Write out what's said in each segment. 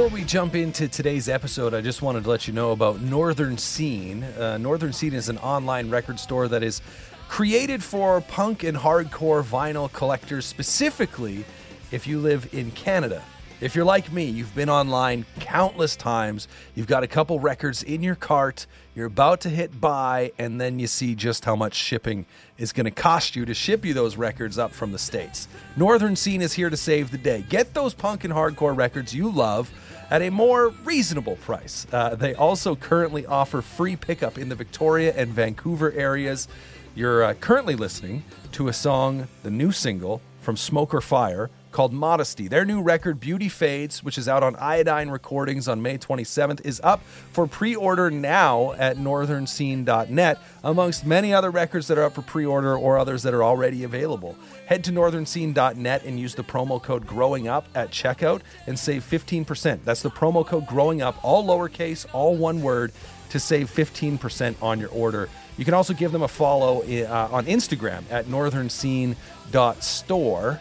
Before we jump into today's episode, I just wanted to let you know about Northern Scene. Uh, Northern Scene is an online record store that is created for punk and hardcore vinyl collectors, specifically if you live in Canada. If you're like me, you've been online countless times, you've got a couple records in your cart, you're about to hit buy, and then you see just how much shipping is going to cost you to ship you those records up from the States. Northern Scene is here to save the day. Get those punk and hardcore records you love at a more reasonable price. Uh, they also currently offer free pickup in the Victoria and Vancouver areas. You're uh, currently listening to a song, the new single from Smoker Fire called Modesty. Their new record, Beauty Fades, which is out on Iodine Recordings on May 27th, is up for pre order now at northernscene.net, amongst many other records that are up for pre order or others that are already available. Head to northernscene.net and use the promo code Growing Up at checkout and save 15%. That's the promo code Growing Up, all lowercase, all one word, to save 15% on your order. You can also give them a follow uh, on Instagram at northernscene.store.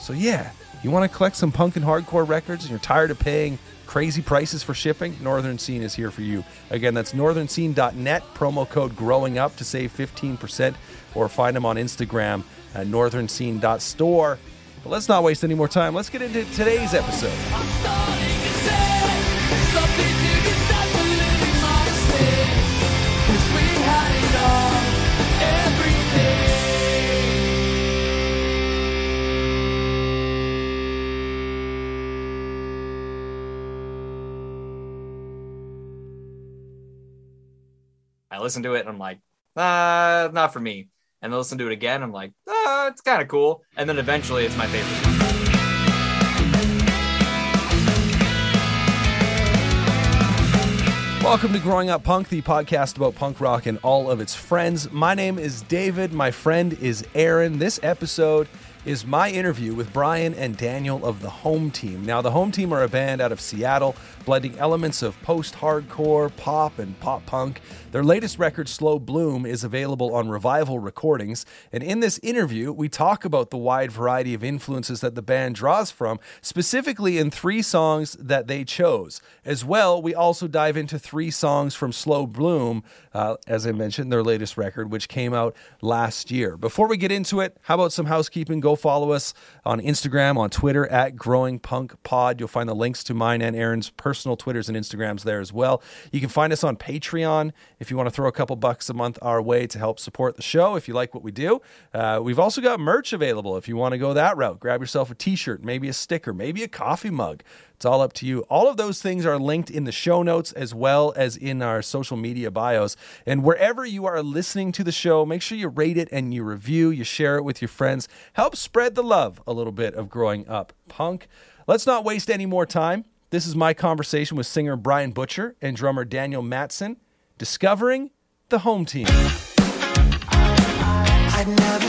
So yeah, you want to collect some punk and hardcore records and you're tired of paying crazy prices for shipping? Northern Scene is here for you. Again, that's northernscene.net, promo code growing up to save 15% or find them on Instagram at northernscene.store. But let's not waste any more time. Let's get into today's episode. I listen to it and I'm like, uh, not for me. And then listen to it again, I'm like, uh, it's kind of cool. And then eventually it's my favorite. Welcome to Growing Up Punk, the podcast about punk rock and all of its friends. My name is David. My friend is Aaron. This episode is my interview with Brian and Daniel of the Home Team. Now, the Home Team are a band out of Seattle, blending elements of post hardcore, pop, and pop punk. Their latest record, Slow Bloom, is available on Revival Recordings. And in this interview, we talk about the wide variety of influences that the band draws from, specifically in three songs that they chose. As well, we also dive into three songs from Slow Bloom, uh, as I mentioned, their latest record, which came out last year. Before we get into it, how about some housekeeping? Go follow us on Instagram, on Twitter at Growing Punk Pod. You'll find the links to mine and Aaron's personal Twitters and Instagrams there as well. You can find us on Patreon if you want to throw a couple bucks a month our way to help support the show. If you like what we do, uh, we've also got merch available if you want to go that route. Grab yourself a T-shirt, maybe a sticker, maybe a coffee mug. It's all up to you. All of those things are linked in the show notes as well as in our social media bios. And wherever you are listening to the show, make sure you rate it and you review, you share it with your friends. Help spread the love a little bit of growing up punk. Let's not waste any more time. This is my conversation with singer Brian Butcher and drummer Daniel Matson, discovering the home team. Never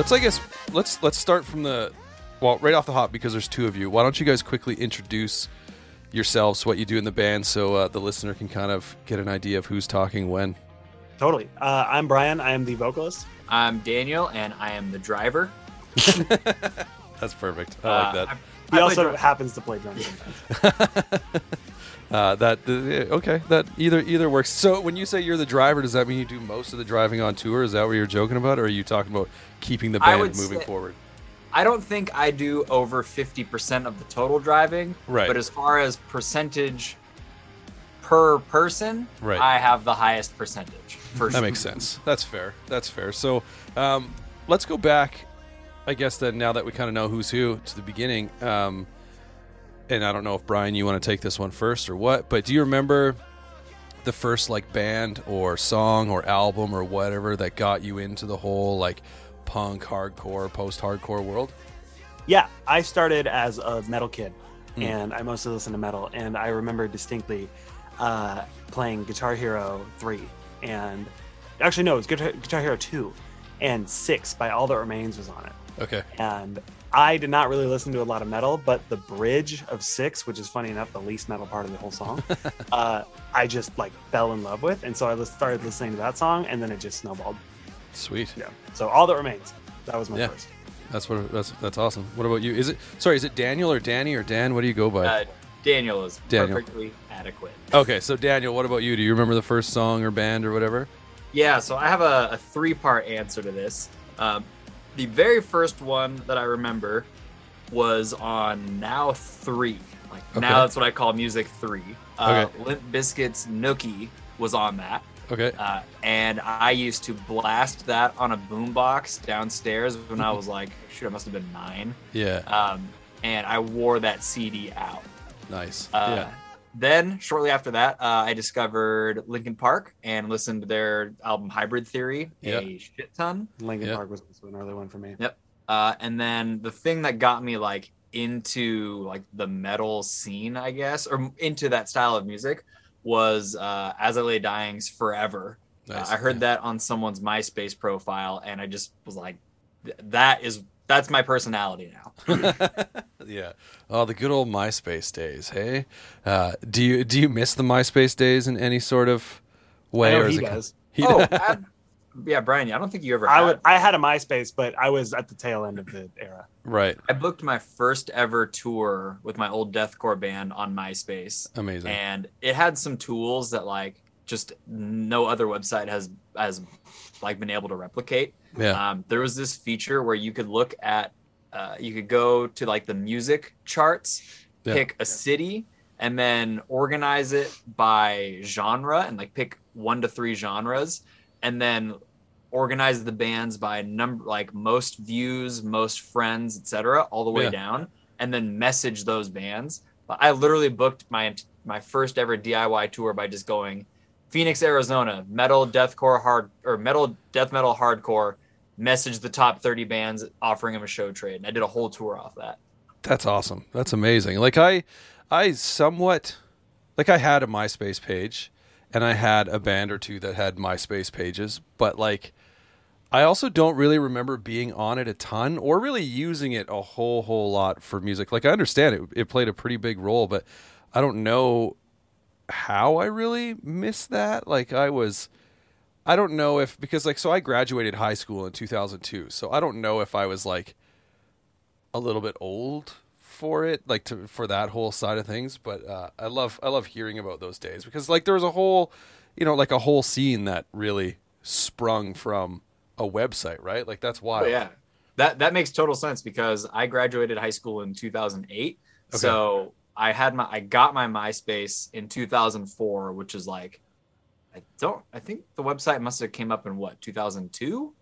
Let's I guess let's let's start from the well right off the hop because there's two of you. Why don't you guys quickly introduce yourselves, what you do in the band, so uh, the listener can kind of get an idea of who's talking when. Totally. Uh, I'm Brian. I am the vocalist. I'm Daniel and I am the driver. That's perfect. I like Uh, that. I- He I also drum- happens to play drums. Uh, that uh, okay. That either either works. So when you say you're the driver, does that mean you do most of the driving on tour? Is that what you're joking about, or are you talking about keeping the band moving say- forward? I don't think I do over 50% of the total driving. Right. But as far as percentage per person, Right. I have the highest percentage. For That makes sense. That's fair. That's fair. So um, let's go back. I guess then now that we kind of know who's who to the beginning. Um, and I don't know if Brian, you want to take this one first or what, but do you remember the first like band or song or album or whatever that got you into the whole like punk, hardcore, post-hardcore world? Yeah, I started as a metal kid, Mm. and I mostly listened to metal. And I remember distinctly uh, playing Guitar Hero three, and actually no, it was Guitar, Guitar Hero two, and six by All That Remains was on it. Okay. And I did not really listen to a lot of metal, but the bridge of six, which is funny enough the least metal part of the whole song, uh, I just like fell in love with, and so I lis- started listening to that song, and then it just snowballed. Sweet. Yeah. So All That Remains, that was my Yeah. first. That's what that's that's awesome. What about you? Is it sorry, is it Daniel or Danny or Dan? What do you go by? Uh, Daniel is Daniel. perfectly adequate. okay, so Daniel, what about you? Do you remember the first song or band or whatever? Yeah, so I have a, a three part answer to this. Um, the very first one that I remember was on Now 3. Like, Okay. now that's what I call Music 3. Uh, Okay. Limp Bizkit's Nookie was on that. Okay. Uh, and I used to blast that on a boombox downstairs when I was like, shoot, I must have been nine. Yeah. Um, and I wore that CD out. Nice. Uh, yeah. Then, shortly after that, uh, I discovered Linkin Park and listened to their album Hybrid Theory Yeah. a shit ton. Linkin Yeah. Park was also an early one for me. Yep. Uh, and then the thing that got me like into like the metal scene, I guess, or into that style of music was uh, As I Lay Dying's Forever. Uh, I heard yeah. that on someone's MySpace profile, and I just was like, that is that's my personality now. yeah. Oh, the good old MySpace days. Hey, uh, do you do you miss the MySpace days in any sort of way? I know or is he it- does. He oh, does. I- yeah, Brian. I don't think you ever. I had would. I had a MySpace, but I was at the tail end of the era. right. I booked my first ever tour with my old deathcore band on MySpace, Amazing. and it had some tools that like just no other website has has like been able to replicate. yeah. Um, there was this feature where you could look at, uh, you could go to like the music charts, Yeah. pick a city, and then organize it by genre and like pick one to three genres, and then organize the bands by number like most views, most friends, etc., all the way Yeah. down, and then message those bands. But I literally booked my my first ever DIY tour by just going Phoenix, Arizona, metal, deathcore, hard or metal, death metal, hardcore. Message the top thirty bands, offering them a show trade, and I did a whole tour off that. That's awesome. That's amazing. Like I, I somewhat, like I had a MySpace page, and I had a band or two that had MySpace pages, but like, I also don't really remember being on it a ton or really using it a whole whole lot for music. Like I understand it, it played a pretty big role, but I don't know how I really missed that. Like I was. I don't know if because like so I graduated high school in 2002. So I don't know if I was like a little bit old for it, like to for that whole side of things. But uh, I love I love hearing about those days because like there was a whole, you know, like a whole scene that really sprung from a website, right? Like that's wild. Oh, yeah, that that makes total sense because I graduated high school in 2008. So I had my I got my MySpace in 2004, which is like I don't I think the website must have came up in what 2002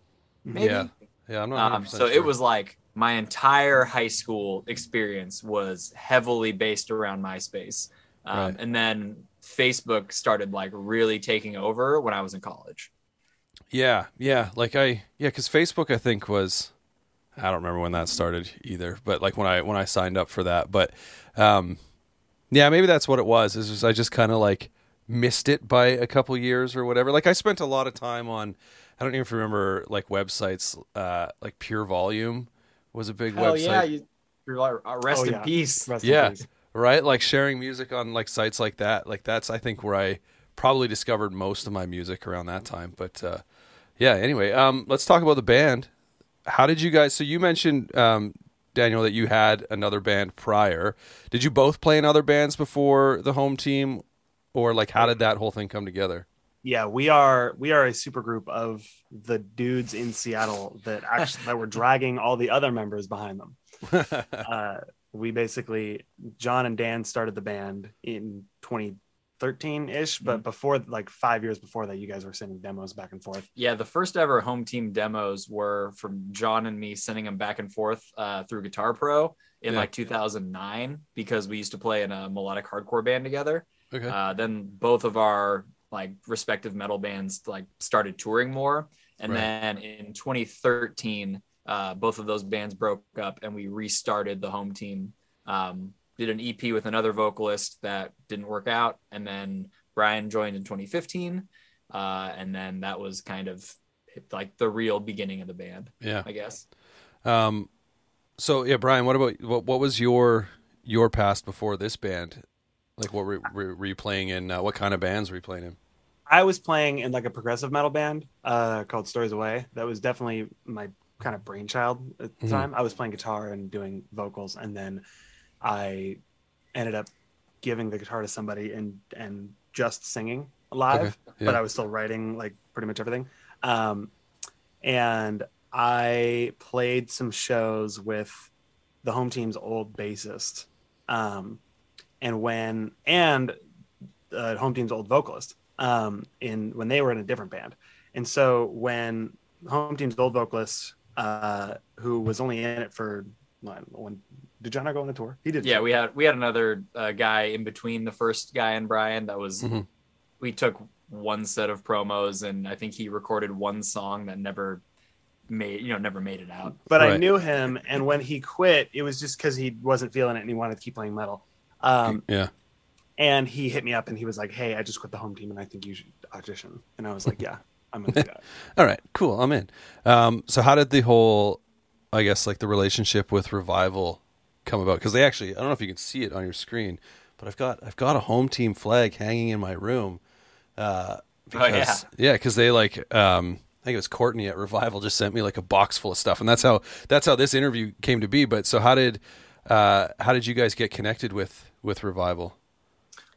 maybe. Yeah. Yeah, I'm not. Um, 100% so it was like my entire high school experience was heavily based around MySpace, um, Right. and then Facebook started like really taking over when I was in college. Yeah, yeah. Like I, yeah, because Facebook, I think was, I don't remember when that started either, but like when I when I signed up for that, but, um, yeah, maybe that's what it was. Is just, I just kind of like missed it by a couple years or whatever. Like I spent a lot of time on, I don't even remember like websites, uh, like Pure Volume was a big Hell website. yeah, you, you're like, uh, rest Oh, in yeah. peace. Rest in Yeah, peace. right. Like sharing music on like sites like that. Like that's I think where I probably discovered most of my music around that time. But uh, yeah. Anyway, um, let's talk about the band. How did you guys? So you mentioned um, Daniel that you had another band prior. Did you both play in other bands before the home team, or like how did that whole thing come together? Yeah, we are we are a super group of the dudes in Seattle that actually that were dragging all the other members behind them. Uh, we basically John and Dan started the band in 2013 ish, but before like five years before that, you guys were sending demos back and forth. Yeah, the first ever home team demos were from John and me sending them back and forth uh, through Guitar Pro in Yeah. like 2009 because we used to play in a melodic hardcore band together. okay. Uh, then both of our like respective metal bands like started touring more. And Right. then in 2013, uh, both of those bands broke up and we restarted the home team. Um, did an EP with another vocalist that didn't work out. And then Brian joined in 2015. Uh, and then that was kind of like the real beginning of the band, Yeah. I guess. Um, so yeah, Brian, what about what? What was your your past before this band? Like, what were, were, were you playing in? Uh, what kind of bands were you playing in? I was playing in like a progressive metal band uh, called Stories Away. That was definitely my kind of brainchild at the Mhm. time. I was playing guitar and doing vocals, and then I ended up giving the guitar to somebody and and just singing live. Okay, But. I was still writing like pretty much everything. Um, and I played some shows with the home team's old bassist, um, and when and uh, home team's old vocalist um, in when they were in a different band. And so when home team's old vocalist, uh, who was only in it for when, when did John go on a tour? He did. Yeah, we had we had another uh, guy in between the first guy and Brian. That was Mhm. we took one set of promos, and I think he recorded one song that never made you know never made it out. but I knew him, and when he quit, it was just because he wasn't feeling it and he wanted to keep playing metal. Um, yeah. and he hit me up and he was like, "Hey, I just quit the home team, and I think you should audition." And I was like, "Yeah, I'm gonna do that." All right. Cool. I'm in. Um, so how did the whole, I guess, like the relationship with Revival come about? Because they actually, I don't know if you can see it on your screen, but I've got I've got a home team flag hanging in my room. Uh, Oh, yeah. yeah, because they like. Um, I think it was Courtney at Revival just sent me like a box full of stuff, and that's how that's how this interview came to be. But so how did uh, how did you guys get connected with with Revival?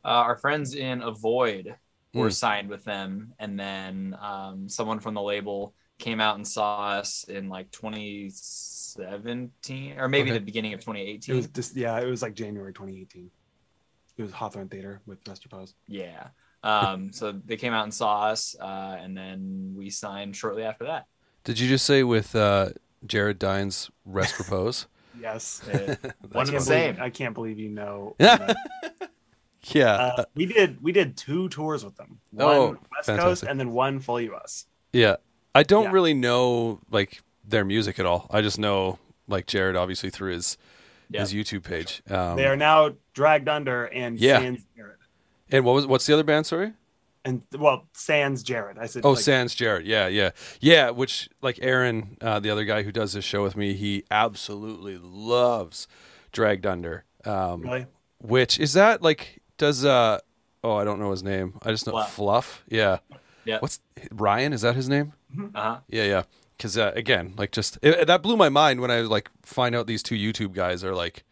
Uh, our friends in Avoid were Mm. signed with them, and then um, someone from the label came out and saw us in like 2017 or maybe Okay. the beginning of It 2018. was just yeah, it was like January 2018. It was Hawthorne Theater with Rest Repose. Yeah. Um, so they came out and saw us, uh, and then we signed shortly after that. Did you just say with uh, Jared Dines rest repose? Yes. I one and the can't, same. believe, I can't believe you know. Yeah. yeah. Uh, we did we did two tours with them. One Oh, West Coast and then one full US. Yeah. I don't Yeah. really know like their music at all. I just know like Jared obviously through his Yeah. his YouTube page. Um, they are now dragged under and Yeah. And what was what's the other band? Sorry. And well, Sans Jared. I said Oh, like, Sans Jared. Yeah, yeah, yeah. Which like Aaron, uh, the other guy who does this show with me, he absolutely loves Dragged Under. Um, really? Which is that like does uh oh I don't know his name. I just know Fluff. Fluff. Yeah. Yeah. What's Ryan? Is that his name? Uh-huh. Yeah, yeah. Because uh, again, like just it, that blew my mind when I like find out these two YouTube guys are like,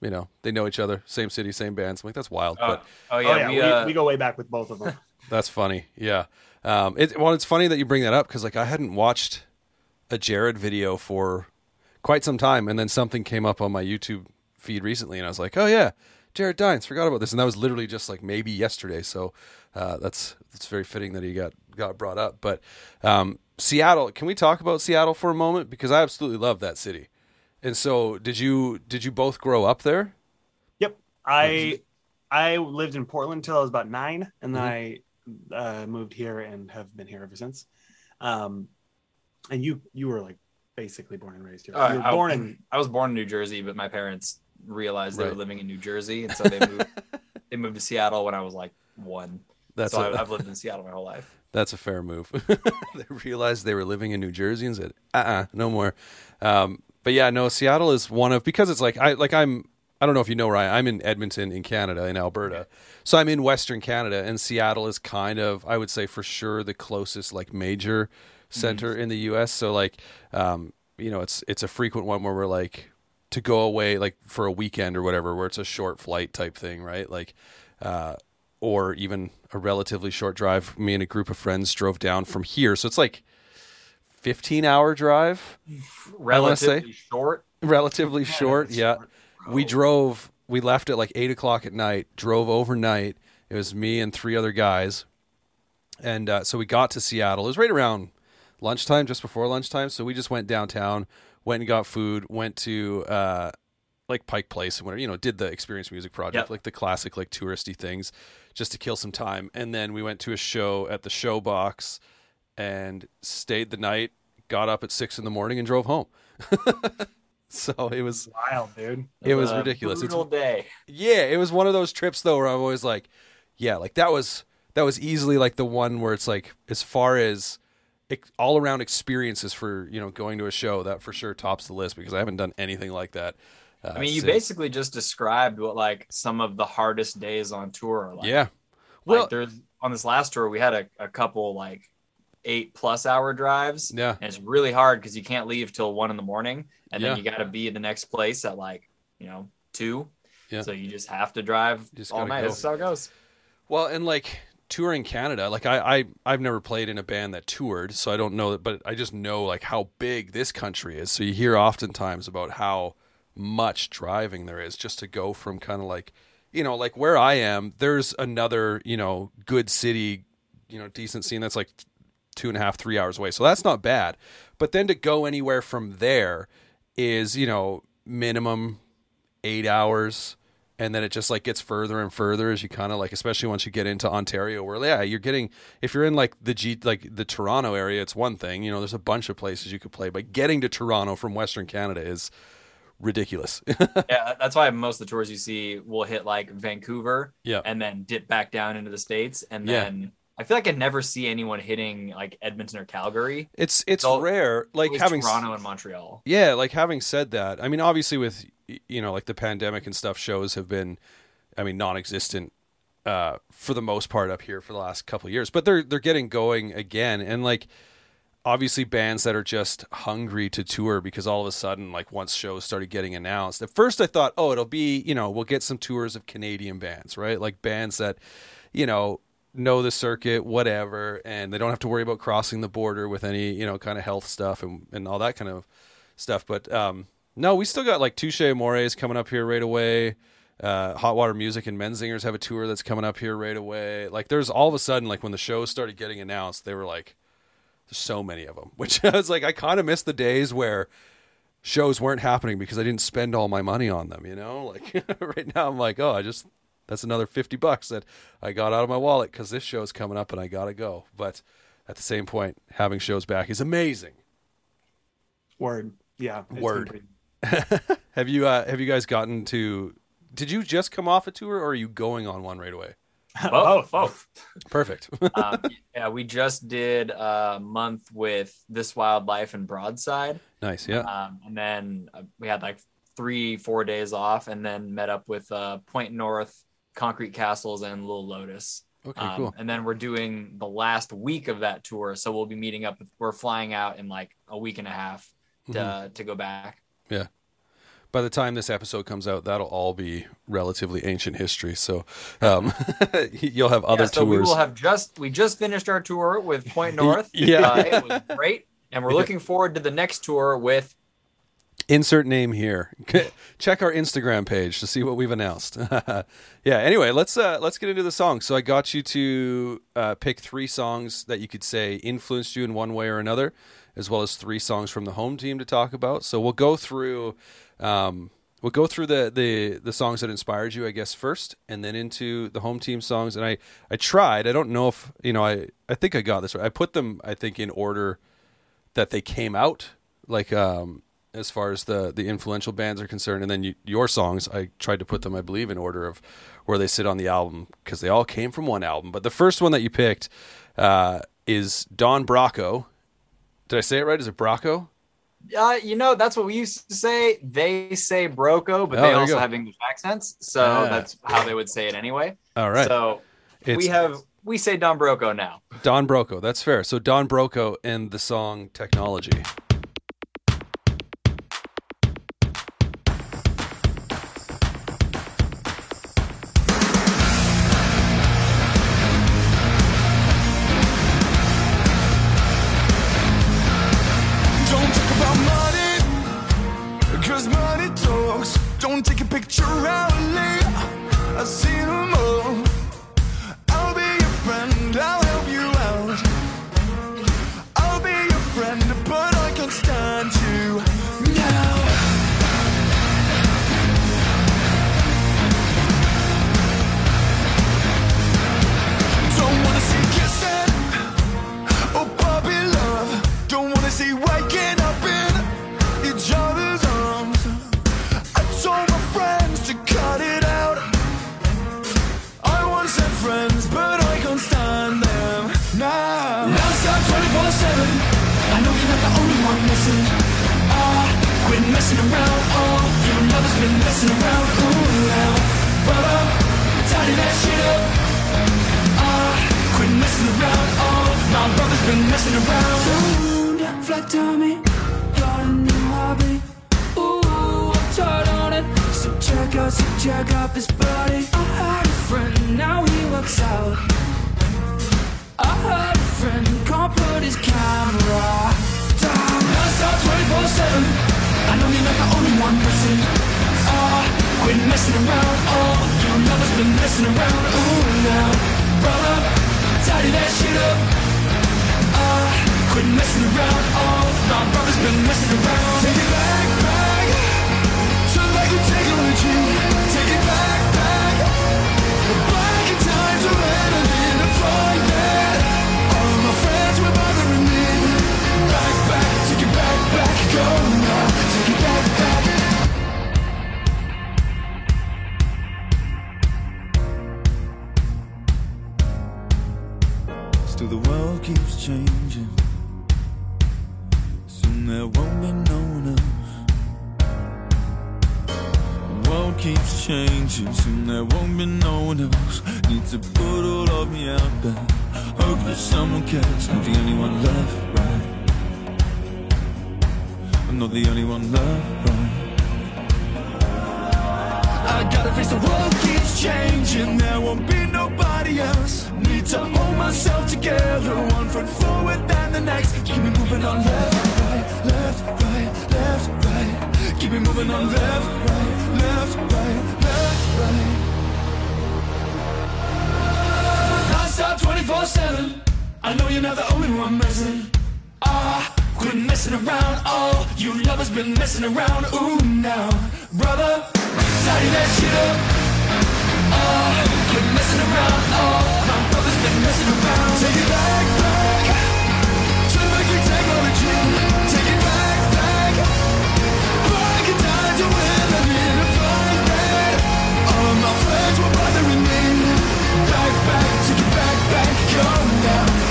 you know, they know each other, same city, same bands. I'm like, that's wild, Oh, but oh, yeah, oh yeah, we, we, uh, we go way back with both of them. That's funny. Yeah. Um, it, well, it's funny that you bring that up because like I hadn't watched a Jared video for quite some time, and then something came up on my YouTube feed recently, and I was like, oh yeah, Jared Dines, forgot about this, and that was literally just like maybe yesterday. So uh, that's that's very fitting that he got got brought up. But um, Seattle, can we talk about Seattle for a moment because I absolutely love that city. And so, did you did you both grow up there? Yep. I I lived in Portland until I was about nine, and then Mm-hmm. I uh, moved here and have been here ever since. Um, and you you were like basically born and raised here. Uh, you were I- born in I was born in New Jersey, but my parents realized they were living in New Jersey, and so they moved. they moved to Seattle when I was like one. That's so a- I, I've lived in Seattle my whole life. That's a fair move. they realized they were living in New Jersey and said, "Uh, uh no more." Um, but yeah, no, Seattle is one of because it's like I like I'm. I don't know if you know where I I'm in Edmonton in Canada in Alberta, so I'm in Western Canada, and Seattle is kind of I would say for sure the closest like major center in the U.S. So like, um, you know, it's it's a frequent one where we're like to go away like for a weekend or whatever, where it's a short flight type thing, right? Like, uh, or even a relatively short drive. Me and a group of friends drove down from here, so it's like fifteen hour drive, Relatively short. relatively short. Yeah, we drove. We left at like eight o'clock at night. Drove overnight. It was me and three other guys, and uh, so we got to Seattle. It was right around lunchtime, just before lunchtime. So we just went downtown, went and got food, went to uh, like Pike Place and whatever, you know, did the Experience Music Project, Yep. like the classic like touristy things, just to kill some time. And then we went to a show at the Showbox and stayed the night. Got up at six in the morning and drove home. so it was Wild, dude. it was a ridiculous. It's Brutal day. yeah, it was one of those trips though where I'm always like, yeah, like that was that was easily like the one where it's like as far as all around experiences for you know going to a show that for sure tops the list because I haven't done anything like that. Uh, I mean, you since- basically just described what like some of the hardest days on tour are like. yeah, Like well, there's on this last tour, we had a, a couple like eight plus hour drives. yeah, And it's really hard because you can't leave till one in the morning. And then you got to be at the next place at like, you know, two. Yeah. So you just have to drive Just all night. go. That's how it goes. Well, and like touring Canada, like I, I I've never played in a band that toured, so I don't know that, but I just know like how big this country is. So you hear oftentimes about how much driving there is just to go from kind of like, you know, like where I am. There's another, you know, good city, you know, decent scene that's like two and a half, three hours away. So that's not bad. But then to go anywhere from there is, you know, minimum eight hours. And then it just like gets further and further as you kind of like, especially once you get into Ontario, where yeah, you're getting. If you're in like the G, like the Toronto area, it's one thing. You know, there's a bunch of places you could play, but getting to Toronto from Western Canada is ridiculous. yeah. That's why most of the tours you see will hit like Vancouver yeah, and then dip back down into the States. And Yeah. I feel like I never see anyone hitting like Edmonton or Calgary. it's it's all- rare. Like having Toronto and Montreal. Yeah, like having said that, I mean, obviously with you know, like the pandemic and stuff, shows have been, I mean, non-existent uh, for the most part up here for the last couple of years, but they're they're getting going again, and like obviously bands that are just hungry to tour because all of a sudden, like once shows started getting announced, at first I thought, oh, it'll be you know, we'll get some tours of Canadian bands, right? Like bands that, you know. Know the circuit, whatever, and they don't have to worry about crossing the border with any, you know, kind of health stuff and, and all that kind of stuff. But um, no, we still got like Touché Amoré coming up here right away. Uh, Hot Water Music and Menzingers have a tour that's coming up here right away. Like, there's all of a sudden, like when the shows started getting announced, they were like, there's so many of them. Which I was like, I kind of miss the days where shows weren't happening because I didn't spend all my money on them. You know, like right now, I'm like, oh, I just that's another fifty bucks that I got out of my wallet because this show's coming up and I gotta go. But at the same point, having shows back is amazing. Word. Yeah. it's Word. pretty- Have you uh, have you guys gotten to? Did you just come off a tour, or are you going on one right away? Both. both. Perfect. um, yeah, we just did a month with This Wildlife and Broadside. nice. Yeah. Um, and then uh, we had like three, four days off, and then met up with uh, Point North, Concrete Castles, and Little Lotus. Okay. Um, cool. And then we're doing the last week of that tour, so we'll be meeting up. With, we're flying out in like a week and a half to Mm-hmm. to go back. Yeah. By the time this episode comes out, that'll all be relatively ancient history. So um, you'll have other yeah, so We will have just we just finished our tour with Point North. Yeah. uh, it was great, and we're looking forward to the next tour with Insert name here. Check our Instagram page to see what we've announced. yeah. Anyway, let's uh, let's get into the song. So I got you to uh, pick three songs that you could say influenced you in one way or another, as well as three songs from the home team to talk about. So we'll go through. Um, we'll go through the, the the songs that inspired you, I guess, first, and then into the home team songs. And I I tried. I don't know if you know. I I think I got this right. I put them. I think in order that they came out like um as far as the the influential bands are concerned. And then you, your songs i tried to put them i believe in order of where they sit on the album because they all came from one album. But the first one that you picked uh, is don bracco. Did i say it right? Is it bracco? Uh, you know, that's what we used to say. They say broco, but Oh, they also have English accents, so Ah. that's how they would say it anyway. all right. So it's we have we say Don Broco now. don broco that's fair. So don broco and the song technology Not the only one left, right? I'm not the only one left, right? I gotta face the world keeps changing. There won't be nobody else. Need to hold myself together. One foot forward, then the next. Keep me moving on left, right, left, right, left, right. Keep me moving on left, right, left, right, left, right. Non-stop 24-7. I know you're not the only one messing. Ah, quit messing around. All you lovers been messing around. Ooh, now, brother, tidy that shit up. Ah, quit messing around. Oh, my brother's been messing around. Take it back,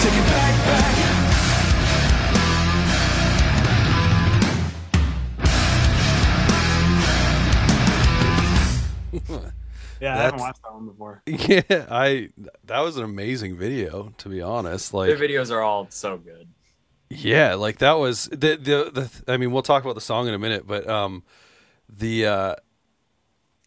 take it back, back. Yeah, I haven't watched that one before. Yeah, I that was an amazing video to be honest. Like Their videos are all so good. Yeah, like that was the the the. I mean, we'll talk about the song in a minute, but um, the uh,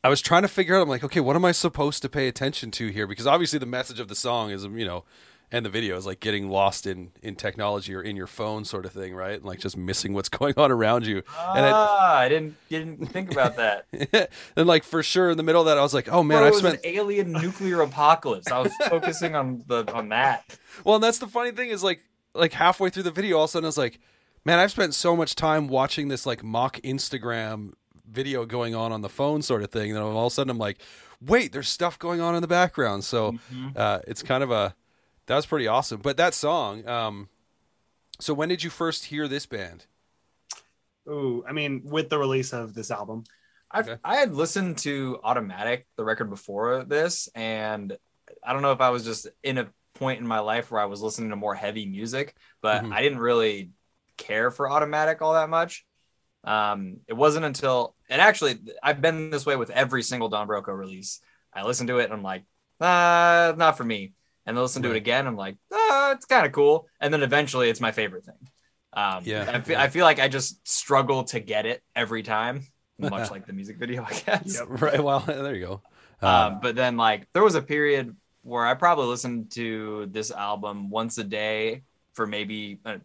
I was trying to figure out. I'm like, okay, what am I supposed to pay attention to here? Because obviously, the message of the song is, you know, and the video is like getting lost in in technology or in your phone, sort of thing, right? And like just missing what's going on around you. And ah, I didn't didn't think about that. and like for sure, in the middle of that, I was like, oh man, Bro, I've spent an alien nuclear apocalypse. I was focusing on the on that. Well, and that's the funny thing is like like halfway through the video, all of a sudden I was like, man, I've spent so much time watching this like mock Instagram video going on on the phone sort of thing that all of a sudden I'm like, wait, there's stuff going on in the background. So uh, it's kind of a that was pretty awesome. But that song, um, so when did you first hear this band? Ooh, I mean, with the release of this album, I Okay. I had listened to Automatic, the record before this, and I don't know if I was just in a point in my life where I was listening to more heavy music, but Mhm. I didn't really care for Automatic all that much. Um, it wasn't until, and actually, I've been this way with every single Don Broco release. I listen to it and I'm like, ah, not for me. And then listen to it Right. again. I'm like, ah, it's kind of cool. And then eventually, it's my favorite thing. Um, Yeah, I feel, yeah. I feel like I just struggle to get it every time, much like the music video, I guess. Right. Well, there you go. Um, but then, like, there was a period where I probably listened to this album once a day for maybe uh,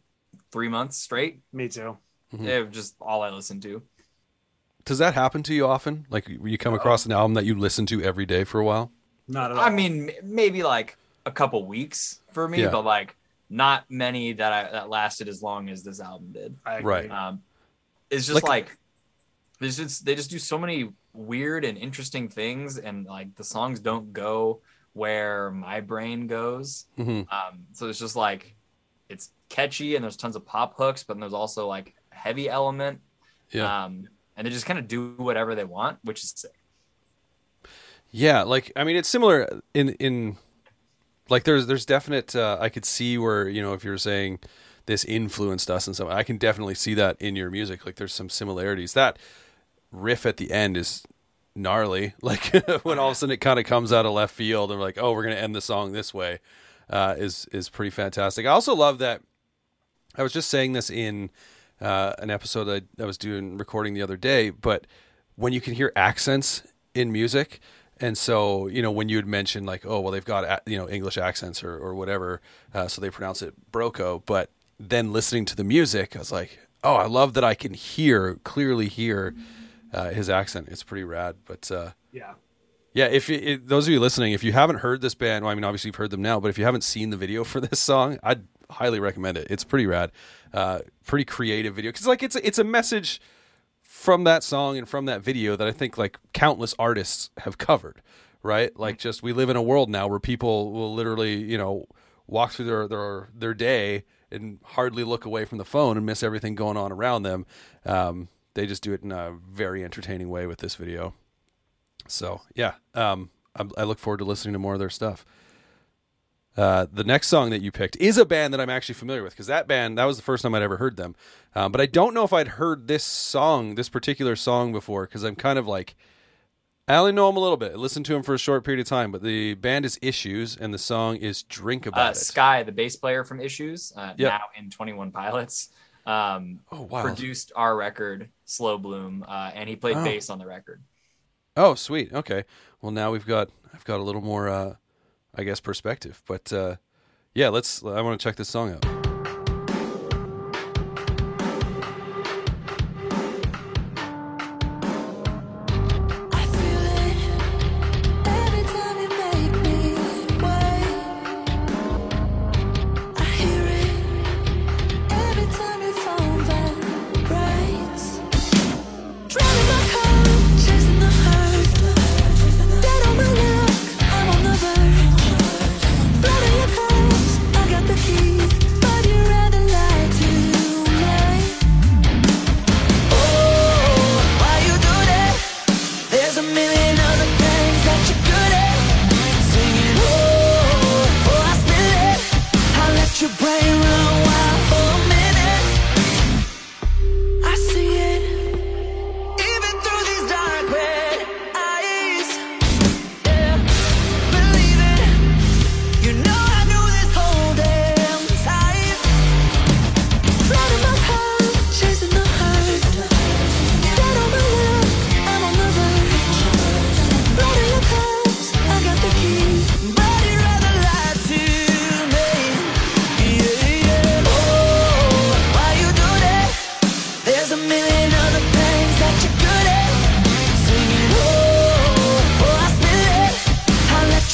three months straight. me too. Mhm. It was just all I listened to. Does that happen to you often? Like you come across an album that you listen to every day for a while? Not at all. I mean, maybe like a couple weeks for me, Yeah. but like not many that I that lasted as long as this album did. I right. Um, it's just Like- like, there's just they just do so many weird and interesting things, and like the songs don't go where my brain goes. hmm Um, so it's just like it's catchy and there's tons of pop hooks, but then there's also like heavy element. Yeah. Um, and they just kind of do whatever they want, which is sick. Yeah, like I mean, it's similar in in like there's there's definite. Uh, I could see where you know if you're saying this influenced us and so I can definitely see that in your music. Like there's some similarities. That riff at the end is gnarly. Like when all of a sudden it kind of comes out of left field and we're like, oh, we're gonna end the song this way, uh, is is pretty fantastic. I also love that. I was just saying this in uh, an episode I, I was doing recording the other day, but when you can hear accents in music, and so you know when you had mentioned like, oh well, they've got you know English accents or or whatever, uh, so they pronounce it broco, but then listening to the music, I was like, oh, I love that I can hear clearly hear uh, his accent. It's pretty rad, but. Uh, Yeah. yeah, if it, it, those of you listening, if you haven't heard this band, well, I mean, obviously you've heard them now, but if you haven't seen the video for this song, I'd highly recommend it. It's pretty rad, uh, pretty creative video because like it's it's a message from that song and from that video that I think like countless artists have covered, right? Like just we live in a world now where people will literally you know walk through their their their day and hardly look away from the phone and miss everything going on around them. Um, they just do it in a very entertaining way with this video. So yeah, um, I, I look forward to listening to more of their stuff. Uh, the next song that you picked is a band that I'm actually familiar with because that band that was the first time I'd ever heard them, um, but I don't know if I'd heard this song, this particular song before because I'm kind of like I only know him a little bit. I listened to him for a short period of time, but the band is Issues and the song is Drink About Uh, It. Sky, the bass player from Issues, uh, Yep. now in Twenty One Pilots, um, Oh wow! produced our record Slow Bloom, uh, and he played Oh. bass on the record. Oh, sweet. Okay. Well, now we've got I've got a little more, uh, I guess, perspective. But uh, yeah, let's. I want to check this song out.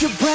Your brain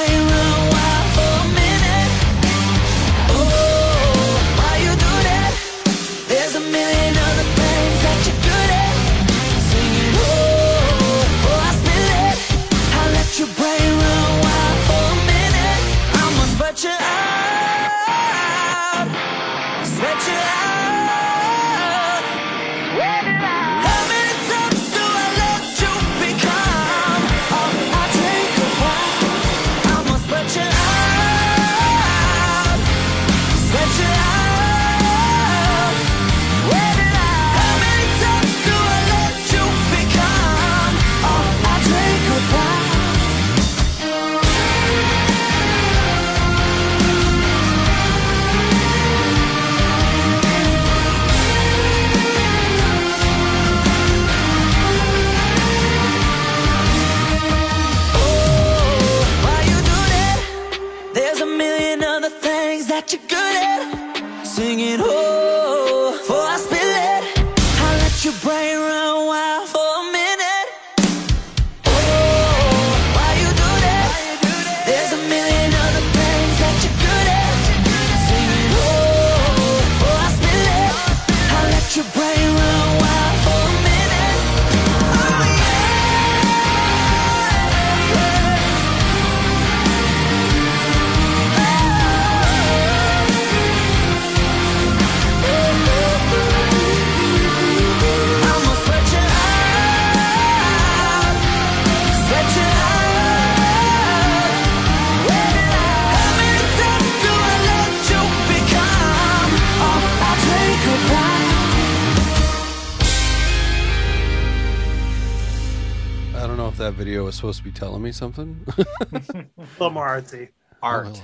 video was supposed to be telling me something. A little more artsy. Art.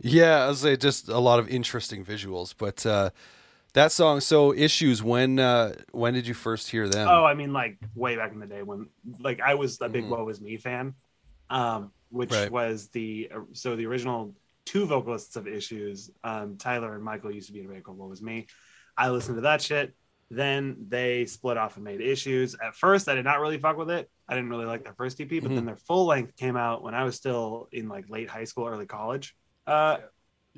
yeah, I was say just a lot of interesting visuals, but uh, that song. So issues. When uh, when did you first hear them? Oh, I mean, like way back in the day when, like, I was a big Mhm. "Woe Is Me" fan, um, which Right. was the so the original two vocalists of Issues, um, Tyler and Michael, used to be in a band called "Woe Was Me." I listened to that shit. Then they split off and made Issues. At first, I did not really fuck with it. I didn't really like their first EP, but Mhm. then their full length came out when I was still in like late high school, early college. Uh,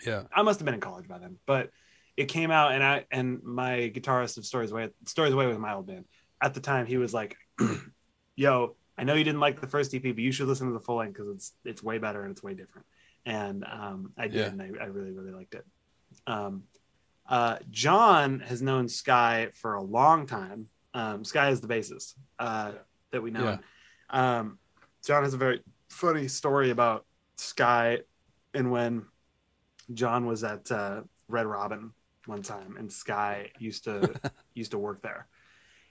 yeah. I must have been in college by then, but it came out and I and my guitarist of Stories Away Stories Away with my old band. At the time he was like, Yo, I know you didn't like the first EP, but you should listen to the full length because it's it's way better and it's way different. And um, I did Yeah. and I, I really, really liked it. Um, uh, John has known Sky for a long time. Um, Sky is the bassist uh, that we know. Yeah. Um, John has a very funny story about Sky and when John was at uh, Red Robin one time, and Sky used to used to work there,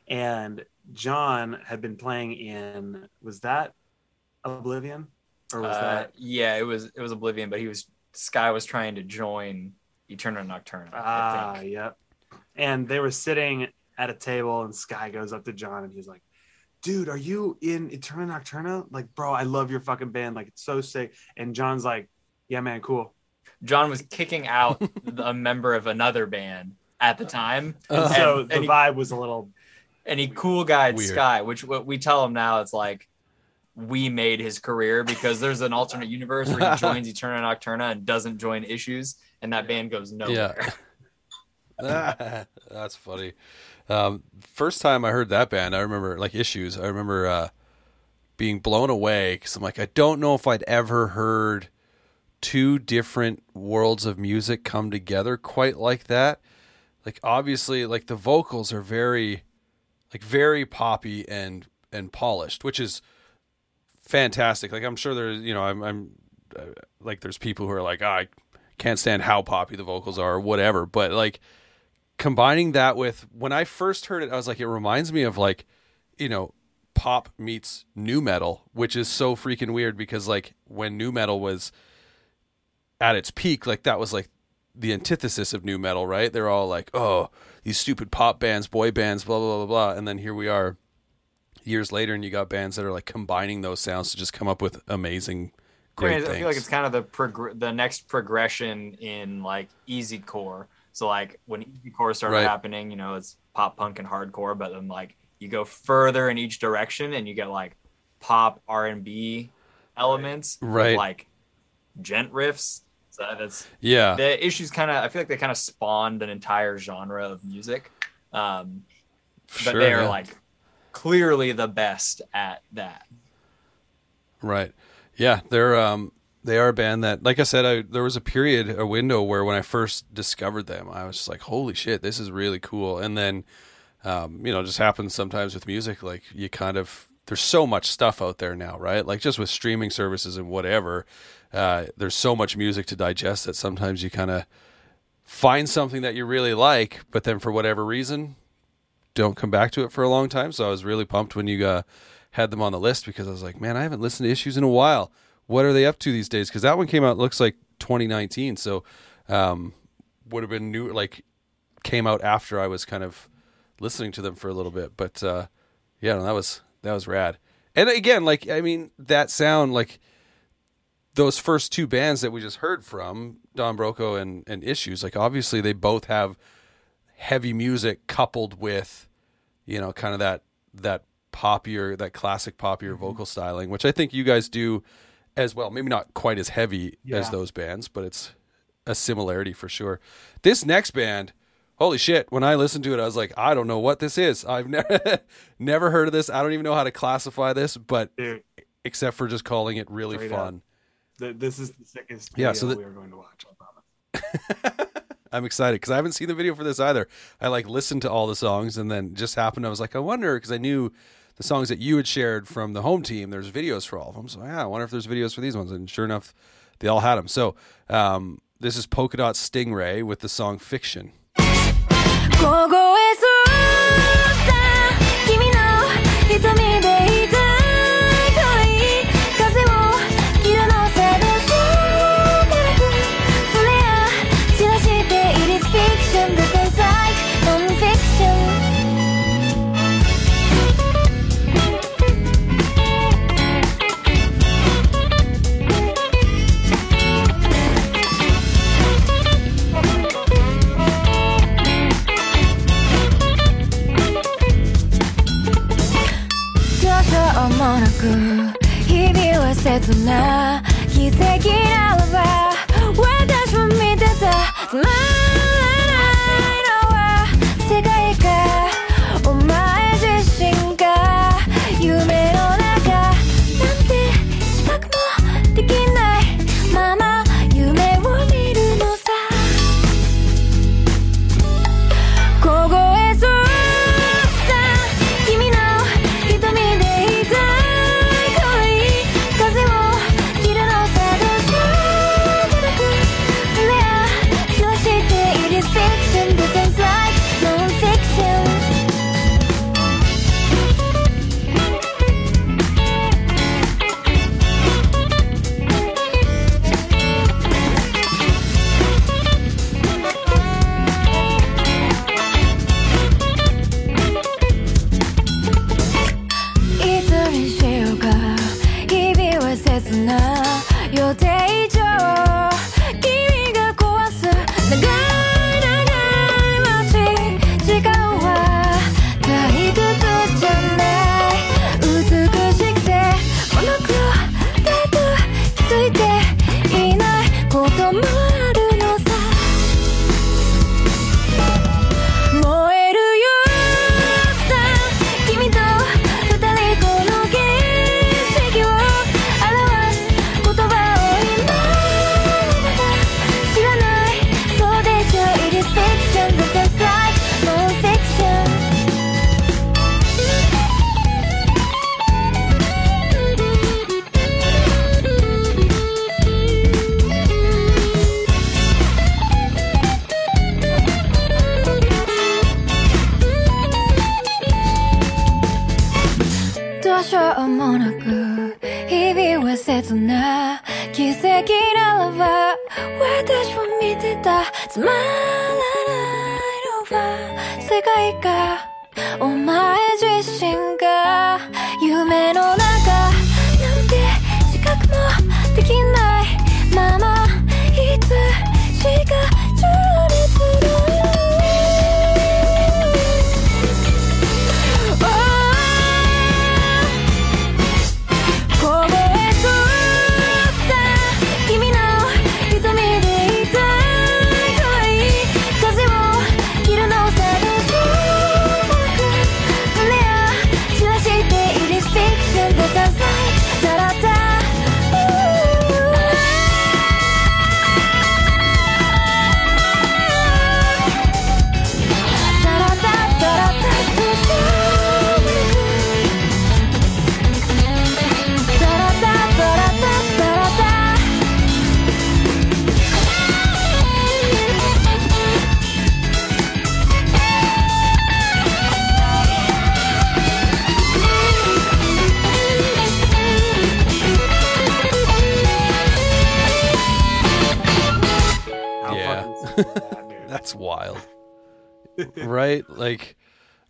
and John had been playing in was that Oblivion or was Uh, that yeah, it was it was Oblivion, but he was Sky was trying to join Eterna Nocturna. Ah think. yep, and they were sitting at a table, and Sky goes up to John, and he's like. Dude, are you in Eterna Nocturna? Like, bro, I love your fucking band. Like, it's so sick. And John's like, yeah, man, cool. John was kicking out a member of another band at the time, And Uh, so and the he- vibe was a little and he cool guy Sky, which what we tell him now it's like we made his career because there's an alternate universe where he joins Eterna Nocturna and doesn't join Issues, and that band goes nowhere. Yeah. That's funny. Um, first time I heard that band, I remember like issues. I remember uh, being blown away because I'm like, I don't know if I'd ever heard two different worlds of music come together quite like that. Like obviously, like the vocals are very, like very poppy and and polished, which is fantastic. Like I'm sure there's, you know, I'm, I'm uh, like there's people who are like, "Ah, I can't stand how poppy the vocals are or whatever, but like combining that with when I first heard it, I was like, it reminds me of like, you know, pop meets nu metal, which is so freaking weird because like when nu metal was at its peak, like that was like the antithesis of nu metal, right? They're all like, oh, these stupid pop bands, boy bands, blah blah blah blah, and then here we are years later, and you got bands that are like combining those sounds to just come up with amazing, great I, feel like it's kind of the progr- the next progression in like easy core. So like when easy core started Right. happening, you know, it's pop punk and hardcore, but then like you go further in each direction and you get like pop R and B elements, with, Right. like djent riffs. So that's yeah, the issues. Kind of, I feel like they kind of spawned an entire genre of music, um, but sure, they are yeah. like clearly the best at that. Right. Yeah, they're um they are a band that like I said I there was a period a window where when I first discovered them I was just like holy shit this is really cool and then um you know just happens sometimes with music like you kind of there's so much stuff out there now right like just with streaming services and whatever uh there's so much music to digest that sometimes you kind of find something that you really like but then for whatever reason don't come back to it for a long time. So I was really pumped when you uh, had them on the list because I was like, man, I haven't listened to issues in a while. What are they up to these days? Because that one came out looks like 2019, so um, would have been new. Like came out after I was kind of listening to them for a little bit. But uh, yeah, no, that was that was rad. And again, like I mean, that sound like those first two bands that we just heard from Don Broco and, and Issues. Like obviously, they both have heavy music coupled with you know kind of that that poppier that classic poppier mm-hmm. vocal styling which i think you guys do as well maybe not quite as heavy as those bands but it's a similarity for sure this next band holy shit when i listened to it i was like i don't know what this is i've never never heard of this i don't even know how to classify this but dude. except for just calling it really Straight fun th- This is the sickest Yeah, video so that- we are going to watch. I promise. I'm excited because I haven't seen the video for this either. I like listened to all the songs and then just happened. I was like, I wonder because I knew the songs that you had shared from the home team. There's videos for all of them. So yeah, I wonder if there's videos for these ones. And sure enough, they all had them. So um, this is Polka Dot Stingray with the song Fiction. tonight. right? Like,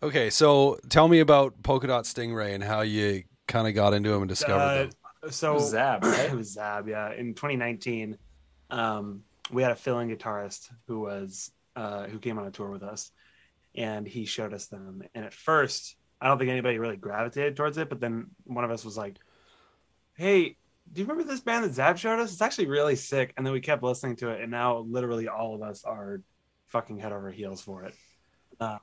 okay, so tell me about Polka Dot Stingray and how you kind of got into them and discovered Uh, them. so It was Zab, right? it was Zab, yeah. In 2019, um, we had a fill-in guitarist who was uh, who came on a tour with us, and he showed us them. And at first, I don't think anybody really gravitated towards it, but then one of us was like, "Hey, do you remember this band that Zab showed us? It's actually really sick." And then we kept listening to it, and now literally all of us are fucking head over heels for it. Uh,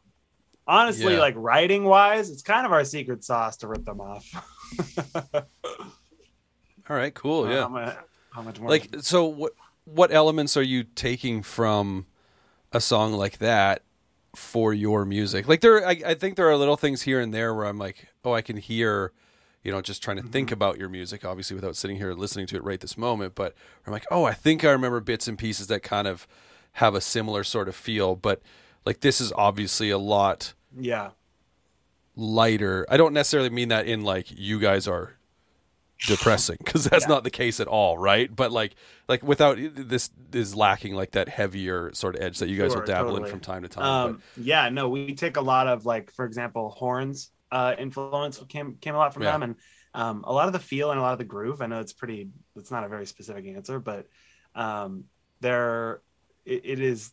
honestly, Yeah. like writing wise, it's kind of our secret sauce to rip them off. All right, cool. Yeah. How much, how much more? like so what what elements are you taking from a song like that for your music like there I, I think there are little things here and there where i'm like oh i can hear you know just trying to think about your music obviously without sitting here listening to it right this moment but i'm like oh i think i remember bits and pieces that kind of have a similar sort of feel but like this is obviously a lot yeah, lighter i don't necessarily mean that in like you guys are depressing because that's Yeah. not the case at all right but like like without this is lacking like that heavier sort of edge that you guys Sure, will dabble totally. in from time to time um, yeah. No, we take a lot of like, for example, horns uh, influence came came a lot from Yeah. them, and um, a lot of the feel and a lot of the groove. I know it's pretty. It's not a very specific answer, but um, there it, it is.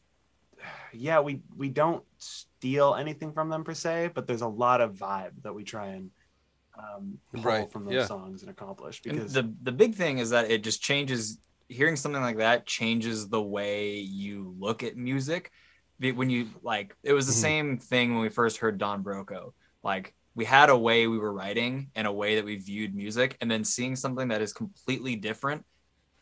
Yeah, we we don't steal anything from them per se, but there's a lot of vibe that we try and um, pull Right, from those yeah. songs and accomplish And because the the big thing is that it just changes. Hearing something like that changes the way you look at music. When you like, it was the Mhm. same thing when we first heard Don Broco. Like, we had a way we were writing and a way that we viewed music, and then seeing something that is completely different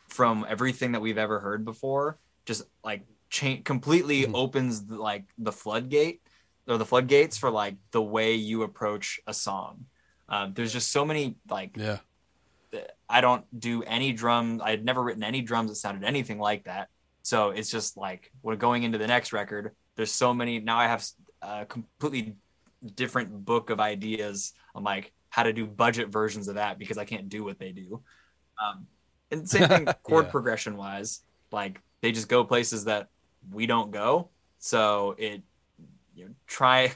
from everything that we've ever heard before, just like change completely Mhm. opens the, like the floodgate or the floodgates for like the way you approach a song. Um, there's just so many like Yeah. I don't do any drum. I had never written any drums that sounded anything like that. So it's just like we're going into the next record. There's so many now. I have a completely different book of ideas on like how to do budget versions of that because I can't do what they do. Um, and same thing chord Yeah. progression wise. Like they just go places that we don't go. So it you know, try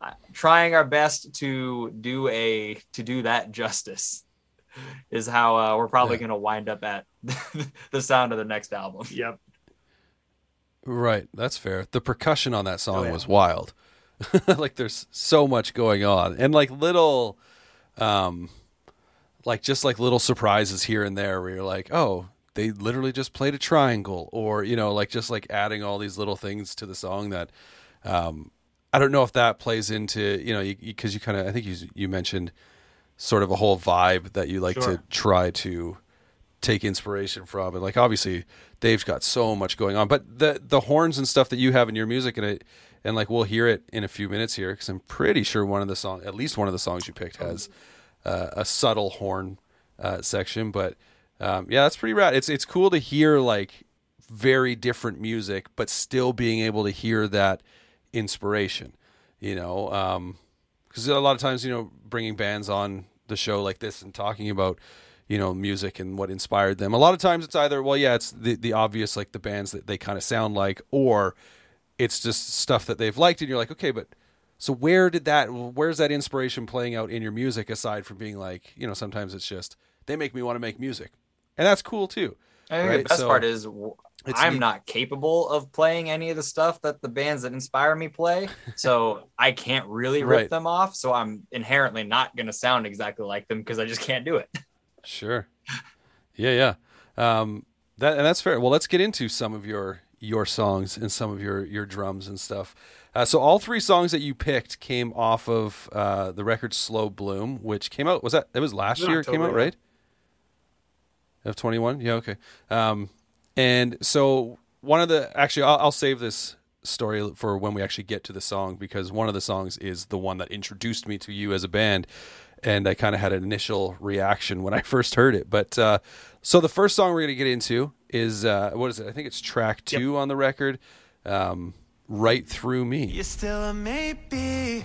uh, trying our best to do a to do that justice is how uh, we're probably Yeah. going to wind up at the sound of the next album. yep Right, that's fair. The percussion on that song Oh, yeah. was wild. like there's so much going on and like little um like just like little surprises here and there where you're like, "Oh, they literally just played a triangle," or you know, like just like adding all these little things to the song that um I don't know if that plays into, you know, because you, kind of I think you you mentioned sort of a whole vibe that you like to try to take inspiration from. And like obviously Dave's got so much going on but the the horns and stuff that you have in your music and it and like we'll hear it in a few minutes here because I'm pretty sure one of the song at least one of the songs you picked has uh, a subtle horn uh, section but um, yeah that's pretty rad. It's it's cool to hear like very different music but still being able to hear that inspiration you know um because a lot of times you know bringing bands on the show like this and talking about you know music and what inspired them a lot of times it's either well yeah it's the, the obvious like the bands that they kind of sound like or it's just stuff that they've liked and you're like okay but so where did that where's that inspiration playing out in your music aside from being like you know sometimes it's just they make me want to make music and that's cool too I think Right, the best so part is I'm neat. not capable of playing any of the stuff that the bands that inspire me play, so I can't really rip Right. them off. So I'm inherently not going to sound exactly like them because I just can't do it. Sure. Yeah, yeah. Um, that and that's fair. Well, let's get into some of your your songs and some of your your drums and stuff. Uh, so all three songs that you picked came off of uh, the record "Slow Bloom," which came out was that it was last It was in year it came out right? Of twenty one, yeah, okay. Um, and so one of the actually, I'll, I'll save this story for when we actually get to the song because one of the songs is the one that introduced me to you as a band and I kind of had an initial reaction when I first heard it. But uh, so the first song we're going to get into is uh, what is it? I think it's track two on the record, um, "Right Through Me." You're still a maybe.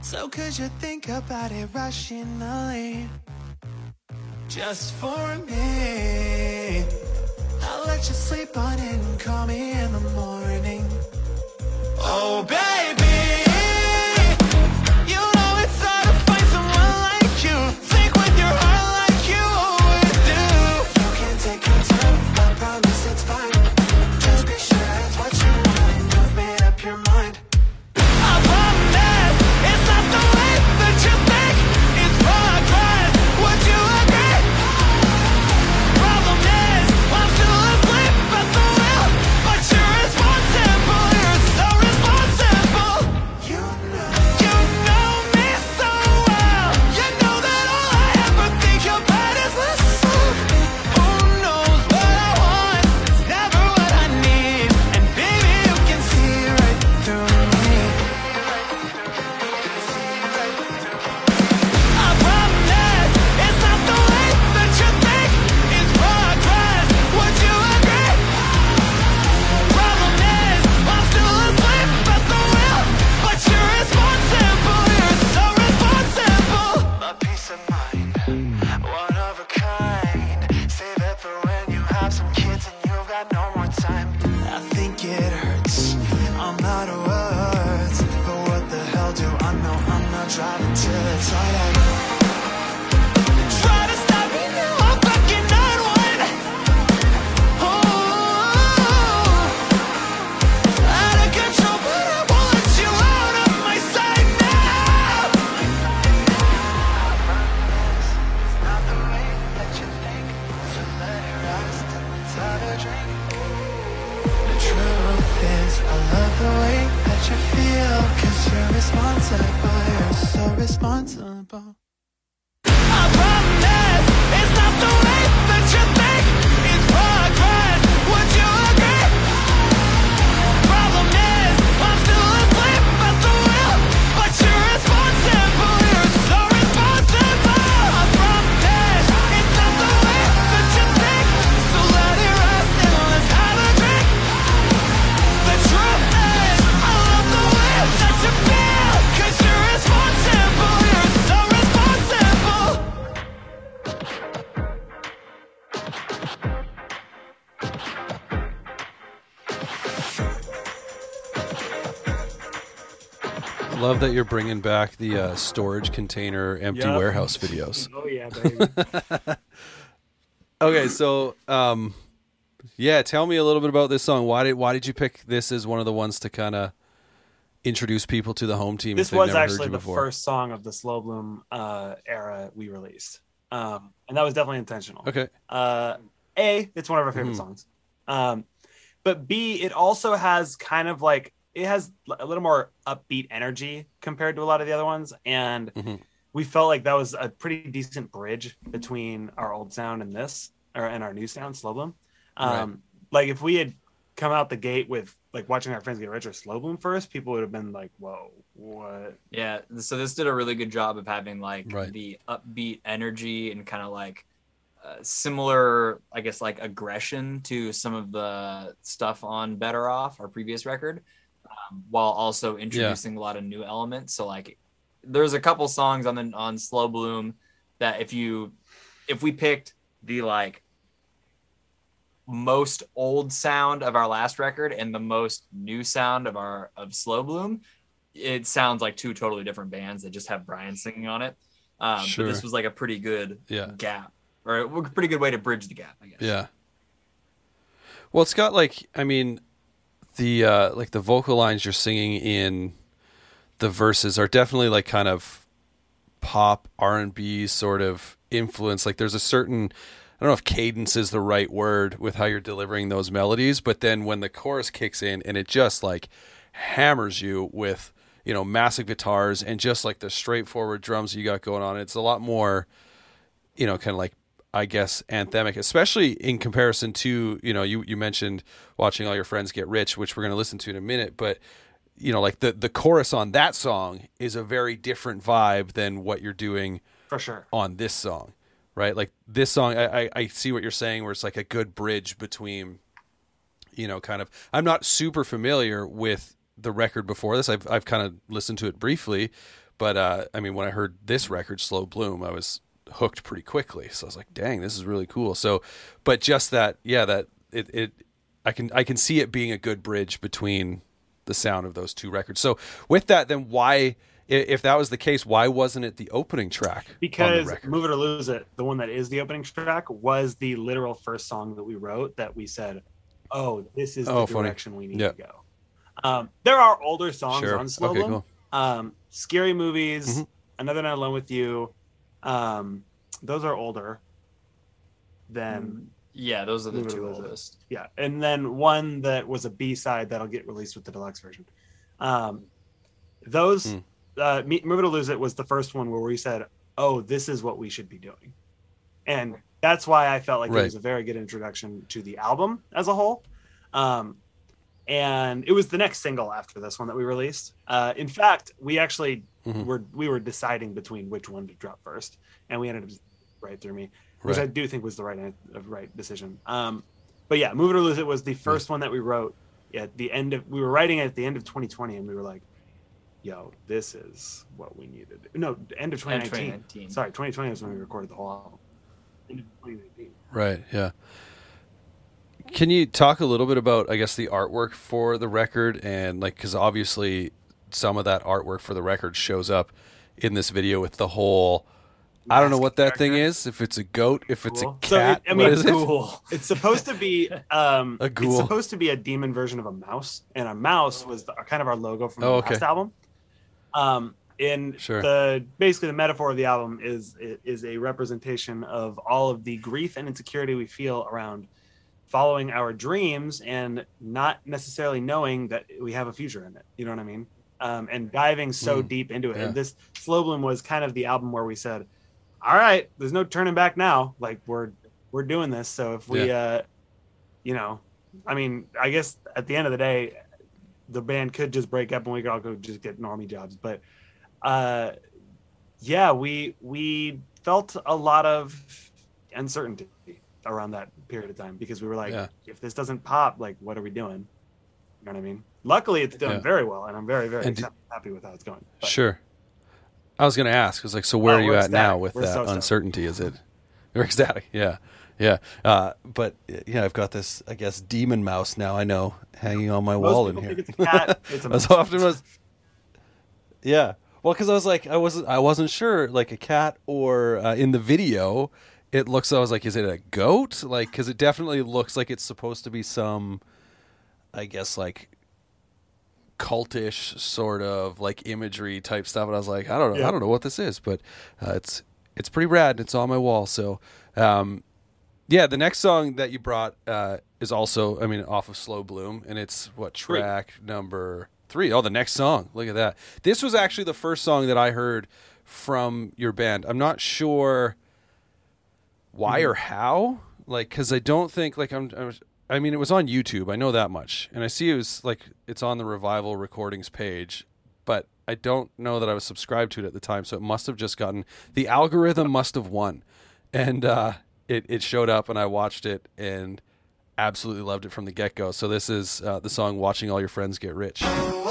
So could you think about it rationally? Just for me. I'll let you sleep on it and call me in the morning. Oh, baby. That you're bringing back the uh, storage container empty warehouse videos. Oh yeah, baby. Okay, so um, yeah, tell me a little bit about this song. Why did why did you pick this as one of the ones to kind of introduce people to the home team? this was never heard actually the before? first song of the slow bloom uh, era we released, um, and that was definitely intentional. Okay, Uh, a, it's one of our favorite Mhm. songs. Um, but B, it also has kind of like it has a little more upbeat energy compared to a lot of the other ones, and Mhm. we felt like that was a pretty decent bridge between our old sound and this, or and our new sound, Slow Bloom. Um, Like if we had come out the gate with like watching our friends get rich or Slow Bloom first, people would have been like, "Whoa, what?" Yeah, so this did a really good job of having like Right. the upbeat energy and kind of like uh, similar, I guess, like aggression to some of the stuff on Better Off, our previous record, um, while also introducing a lot of new elements. So like, there's a couple songs on the on Slow Bloom that if you if we picked the like most old sound of our last record and the most new sound of our of Slow Bloom, it sounds like two totally different bands that just have Brian singing on it. Um, Sure. But this was like a pretty good Yeah. gap, or a pretty good way to bridge the gap, I guess. yeah. Well, it's got like I mean, the uh, like the vocal lines you're singing in the verses are definitely like kind of pop R and B sort of influence. Like there's a certain I don't know if cadence is the right word with how you're delivering those melodies, but then when the chorus kicks in and it just like hammers you with you know massive guitars and just like the straightforward drums you got going on, it's a lot more you know kind of like I guess anthemic, especially in comparison to you know you you mentioned watching all your friends get rich, which we're going to listen to in a minute, but you know like the the chorus on that song is a very different vibe than what you're doing For sure. on this song, right? Like this song, I, I, I see what you're saying, where it's like a good bridge between, you know, kind of. I'm not super familiar with the record before this. I've I've kind of listened to it briefly, but uh, I mean, when I heard this record, Slow Bloom, I was hooked pretty quickly. So I was like, dang, this is really cool. So, but just that, yeah, that it it, I can I can see it being a good bridge between the sound of those two records. So with that, then why? If that was the case, why wasn't it the opening track? because move it or lose it the one that is the opening track was the literal first song that we wrote that we said oh this is Oh, the funny. direction we need Yeah. to go um, there are older songs Sure. on slow Okay, cool. um, scary movies Mhm. another night alone with you um, those are older than Mm. Yeah, those are the Move two Lose It. oldest. yeah and then one that was a b-side that'll get released with the deluxe version um, those Hmm. uh, Me- move it or lose it was the first one where we said oh this is what we should be doing and that's why i felt like Right. it was a very good introduction to the album as a whole um, and it was the next single after this one that we released uh, in fact we actually Mhm. were we were deciding between which one to drop first and we ended up right through me which I do think was the right uh, right decision. Um, but yeah, "Move It or Lose It" was the first one that we wrote at the end of. We were writing it at the end of 2020, and we were like, "Yo, this is what we needed." No, end of End of 2019. 2019. Sorry, 2020 was when we recorded the whole album. End of 2019. Right. Yeah. Can you talk a little bit about, I guess, the artwork for the record and like, because obviously some of that artwork for the record shows up in this video with the whole. I don't know what that thing is. If it's a goat, if it's Cool. a So it- cat, I mean, what is it? Cool. It's supposed to be um, A ghoul. It's supposed to be a demon version of a mouse, and a mouse was the, kind of our logo from Oh, the okay. last album. Um, in Sure. the basically the metaphor of the album is is a representation of all of the grief and insecurity we feel around following our dreams and not necessarily knowing that we have a future in it. You know what I mean? Um, and diving so Mm, deep into it. yeah. And this Slow Bloom was kind of the album where we said, "All right, there's no turning back now. Like we're we're doing this. So if we, uh, you know, I mean, I guess at the end of the day, the band could just break up and we could all go just get normie jobs. But uh, yeah, we we felt a lot of uncertainty around that period of time because we were like, Yeah. if this doesn't pop, like, what are we doing? You know what I mean? Luckily, it's doing Yeah. very well, and I'm very very d- happy with how it's going. But- Sure. I was going to ask, I was like, so where Oh, are you at now with We're that so uncertainty? Is it? You're ecstatic. Yeah. Yeah. Uh, but yeah, I've got this, I guess, demon mouse now. I know hanging on my Most wall in here. it's a cat. It's a as mouse. often as Yeah. Well, because I was like, I wasn't, I wasn't sure, like a cat or uh, in the video, it looks. I was like, is it a goat? Like, because it definitely looks like it's supposed to be some, I guess, like cultish sort of like imagery type stuff. And I was like, I don't know, Yeah. I don't know what this is, but uh, it's it's pretty rad. And it's on my wall. So, um, yeah, the next song that you brought uh, is also, I mean, off of Slow Bloom, and it's what Three. track number three. Oh, the next song. Look at that. This was actually the first song that I heard from your band. I'm not sure why or how, like, because I don't think like I'm. I, was, I mean, it was on YouTube. I know that much, and I see it was like it's on the Revival Recordings page, but I don't know that I was subscribed to it at the time. So it must have just gotten the algorithm must have won, and uh, it it showed up, and I watched it and absolutely loved it from the get go. So this is uh, the song "Watching All Your Friends Get Rich." Oh,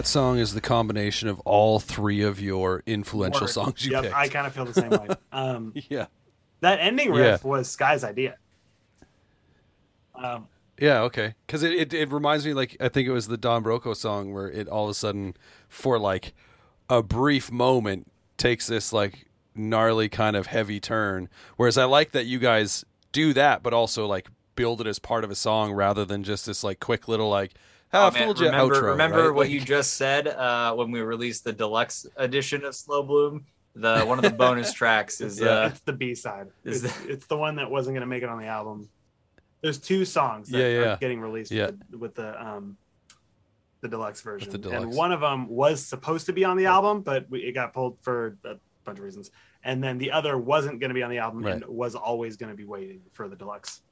that song is the combination of all three of your influential Word. songs you Yep, picked. I kind of feel the same way. Um, yeah. that ending Yeah. riff was Sky's idea. Um, Yeah, okay. Because it, it, it reminds me, like, I think it was the Don Broco song where it all of a sudden, for like a brief moment, takes this like gnarly kind of heavy turn. Whereas I like that you guys do that, but also like build it as part of a song rather than just this like quick little like, Oh, man, fooled you remember, outro. remember right? what Like- you just said uh, when we released the deluxe edition of Slow Bloom. The one of the bonus tracks is Yeah. uh, it's the B side. is It's, it's the one that wasn't going to make it on the album. There's two songs that Yeah, are yeah. getting released Yeah. with, the, with the um the deluxe version. the deluxe. And one of them was supposed to be on the album, but we, it got pulled for a bunch of reasons. And then the other wasn't going to be on the album and was always going to be waiting for the deluxe.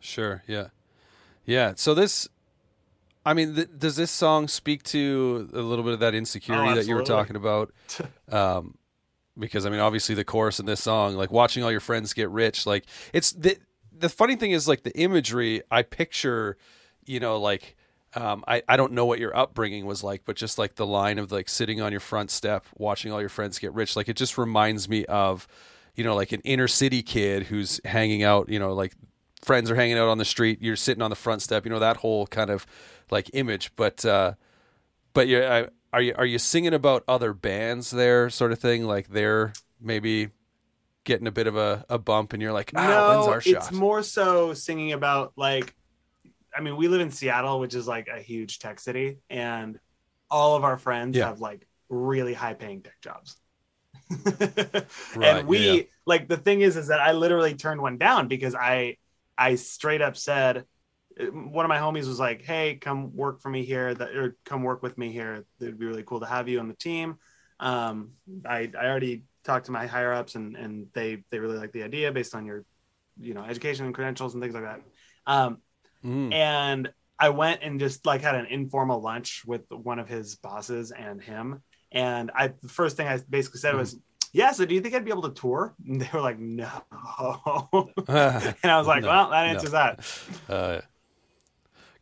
Sure. Yeah. Yeah. So this, I mean, th- does this song speak to a little bit of that insecurity Oh, that you were talking about? um, because I mean, obviously the chorus in this song, like watching all your friends get rich, like it's the the funny thing is like the imagery. I picture, you know, like um, I I don't know what your upbringing was like, but just like the line of like sitting on your front step, watching all your friends get rich, like it just reminds me of, you know, like an inner city kid who's hanging out, you know, like friends are hanging out on the street, you're sitting on the front step, you know, that whole kind of like image, but. uh but I, are you are you singing about other bands there, sort of thing? Like they're maybe getting a bit of a, a bump, and you're like, ah, no, when's our it's more so singing about like, I mean, we live in Seattle, which is like a huge tech city, and all of our friends Yeah. have like really high paying tech jobs. Right, and we yeah, yeah. like the thing is is that I literally turned one down because I I straight up said one of my homies was like, "Hey, come work for me here, that or come work with me here. It'd be really cool to have you on the team." Um, I I already talked to my higher ups, and and they they really like the idea based on your, you know, education and credentials and things like that. Um, Mm. and I went and just like had an informal lunch with one of his bosses and him. And I the first thing I basically said was, "Yeah, so do you think I'd be able to tour?" And they were like, "No." and I was like, No, "Well, that no. answers that." Uh,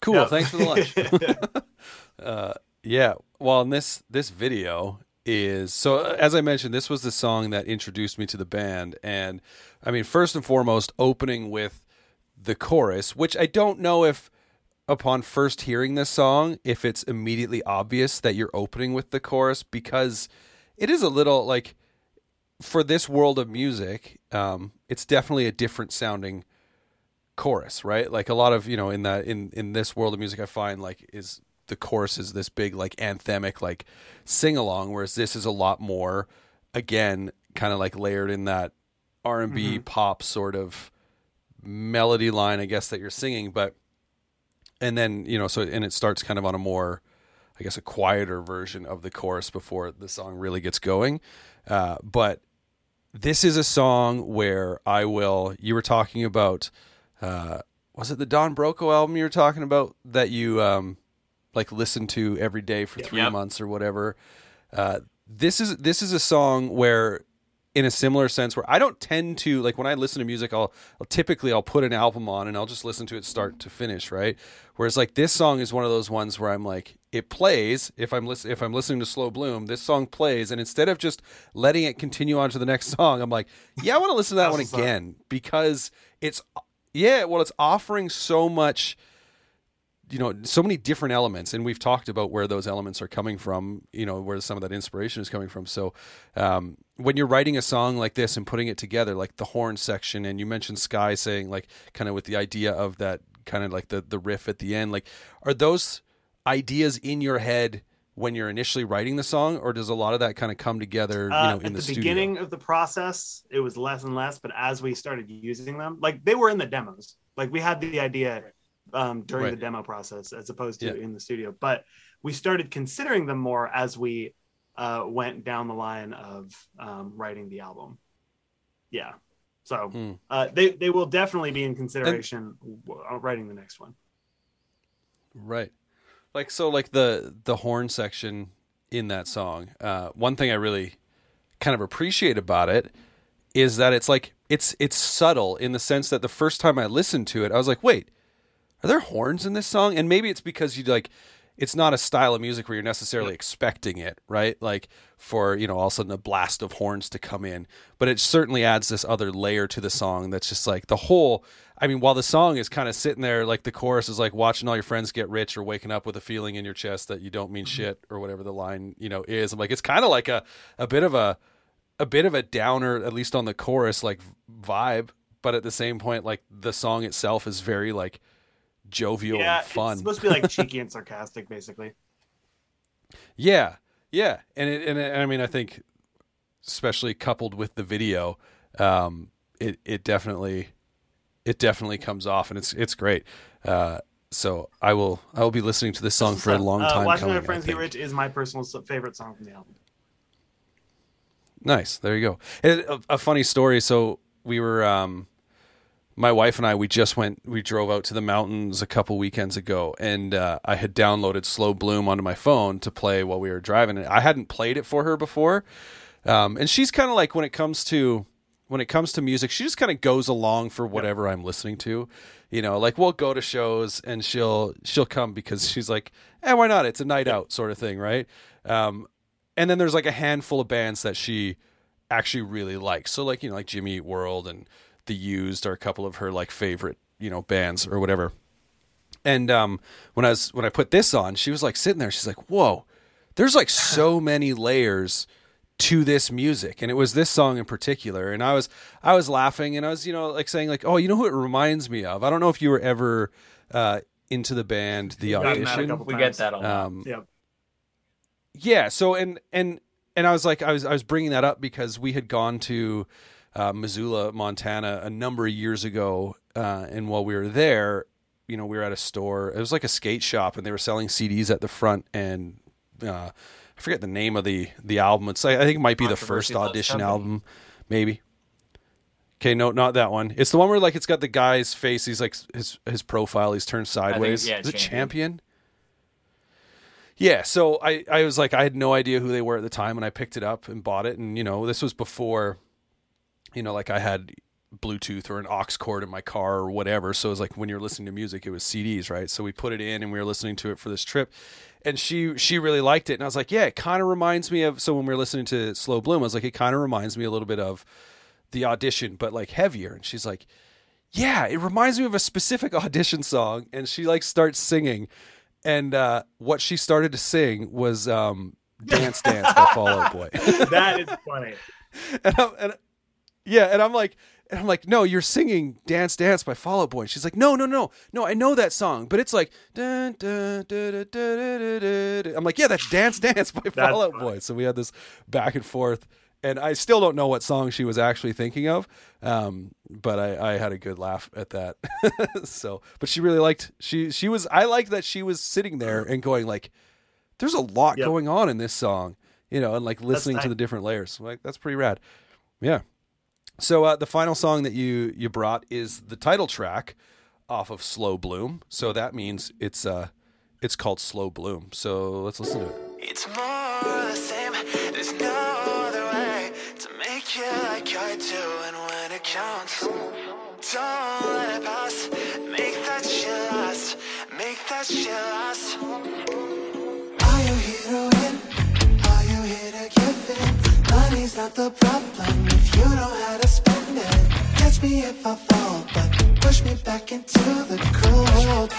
cool. No. Thanks for the lunch. uh, yeah. Well, and this this video is so uh, as I mentioned, this was the song that introduced me to the band, and I mean, first and foremost, opening with the chorus, which I don't know if upon first hearing this song, if it's immediately obvious that you're opening with the chorus because it is a little like for this world of music, um, it's definitely a different sounding chorus, right? Like a lot of you know in that in in this world of music, I find like is the chorus is this big like anthemic like sing along, whereas this is a lot more again kind of like layered in that R and B pop sort of melody line, I guess that you're singing, but and then you know so and it starts kind of on a more I guess a quieter version of the chorus before the song really gets going. Uh, but this is a song where I will. You were talking about, uh, was it the Don Broco album you were talking about that you um, like listened to every day for three Yep. months or whatever? Uh, this is this is a song where, in a similar sense, where I don't tend to like when I listen to music, I'll, I'll typically I'll put an album on and I'll just listen to it start to finish, right? Whereas like this song is one of those ones where I'm like, it plays if I'm listen if I'm listening to Slow Bloom, this song plays, and instead of just letting it continue on to the next song, I'm like, yeah, I want to listen to that one again because it's yeah, well, it's offering so much you know so many different elements and we've talked about where those elements are coming from you know where some of that inspiration is coming from. So um, when you're writing a song like this and putting it together like the horn section and you mentioned sky saying like kind of with the idea of that kind of like the the riff at the end like are those ideas in your head when you're initially writing the song or does a lot of that kind of come together you Uh, know in at the, the, beginning of the process, it was less and less, but as we started using them, like they were in the demos, like we had the idea um, during Right. the demo process as opposed to Yeah. in the studio, but we started considering them more as we uh, went down the line of um, writing the album. Yeah, so Hmm. uh, they they will definitely be in consideration w- uh, writing the next one. Right. Like so like the the horn section in that song. Uh one thing I really kind of appreciate about it is that it's like it's it's subtle in the sense that the first time I listened to it, I was like, "Wait, are there horns in this song?" And maybe it's because you like it's not a style of music where you're necessarily expecting it, right? Like for, you know, all of a sudden a blast of horns to come in. But it certainly adds this other layer to the song that's just like the whole I mean, while the song is kind of sitting there, like the chorus is like watching all your friends get rich or waking up with a feeling in your chest that you don't mean mm-hmm. shit or whatever the line, you know, is. I'm like, it's kind of like a, a bit of a, a bit of a downer, at least on the chorus, like vibe. But at the same point, like the song itself is very like jovial yeah, and fun. it's supposed to be like cheeky and sarcastic, basically. Yeah, yeah, and it, and it, I mean, I think, especially coupled with the video, um, it it definitely, it definitely comes off, and it's it's great. Uh, so I will I will be listening to this song for a long Uh, time Watching coming. My Friends Get. Rich is my personal favorite song from the album. Nice. There you go. And a, a funny story. So we were um, my wife and I we just went we drove out to the mountains a couple weekends ago and uh, I had downloaded Slow Bloom onto my phone to play while we were driving and I hadn't played it for her before. Um, and she's kind of like when it comes to when it comes to music she just kind of goes along for whatever I'm listening to. You know like we'll go to shows and she'll she'll come because she's like eh why not? It's a night out sort of thing right? Um, and then there's like a handful of bands that she actually really like. so like you know like Jimmy Eat World and the used are a couple of her like favorite you know bands or whatever and um when i was when i put this on she was like sitting there she's like whoa there's like so many layers to this music and it was this song in particular and i was i was laughing and i was you know like saying like oh you know who it reminds me of i don't know if you were ever uh into the band the gotten that a audition We times. get that a lot. um Yep. yeah so and and and i was like i was i was bringing that up because we had gone to uh, missoula montana a number of years ago uh, and while we were there you know we were at a store. It was like a skate shop and they were selling cds at the front and uh, i forget the name of the the album. It's like, i think it might be the first audition album maybe. Okay no not that one. It's the one where like it's got the guy's face. He's like his his profile. He's turned sideways. yeah, is it Champion. Yeah, so I, I was like I had no idea who they were at the time and I picked it up and bought it and you know, this was before you know, like I had Bluetooth or an aux cord in my car or whatever. So it was like when you're listening to music, it was CDs, right? So we put it in and we were listening to it for this trip. And she she really liked it. And I was like, Yeah, it kind of reminds me of so when we were listening to Slow Bloom, I was like, it kind of reminds me a little bit of the audition, but like heavier. And she's like, yeah, it reminds me of a specific audition song. And she like starts singing and uh, what she started to sing was um, "Dance Dance" by Fall Out Boy. that is funny. and, I'm, and yeah, and I'm like, and I'm like, no, you're singing "Dance Dance" by Fall Out Boy. And she's like, no, no, no, no, I know that song, but it's like, dun, dun, dun, I'm like, yeah, that's "Dance Dance" by Fall Out Boy. So we had this back and forth and I still don't know what song she was actually thinking of, um, but I, I had a good laugh at that. so, but she really liked she she was I liked that she was sitting there and going like, there's a lot Yep. going on in this song, you know, and like listening to the different layers. Like that's pretty rad. Yeah. So uh, the final song that you you brought is the title track off of Slow Bloom. So that means it's uh it's called Slow Bloom. So let's listen to it. It's more to you like I do, and when it counts, don't let it pass. Make that shit last. Make that shit last. Are you here to win? Are you here to give in? Money's not the problem if you know how to spend it. Catch me if I fall, but push me back into the cold.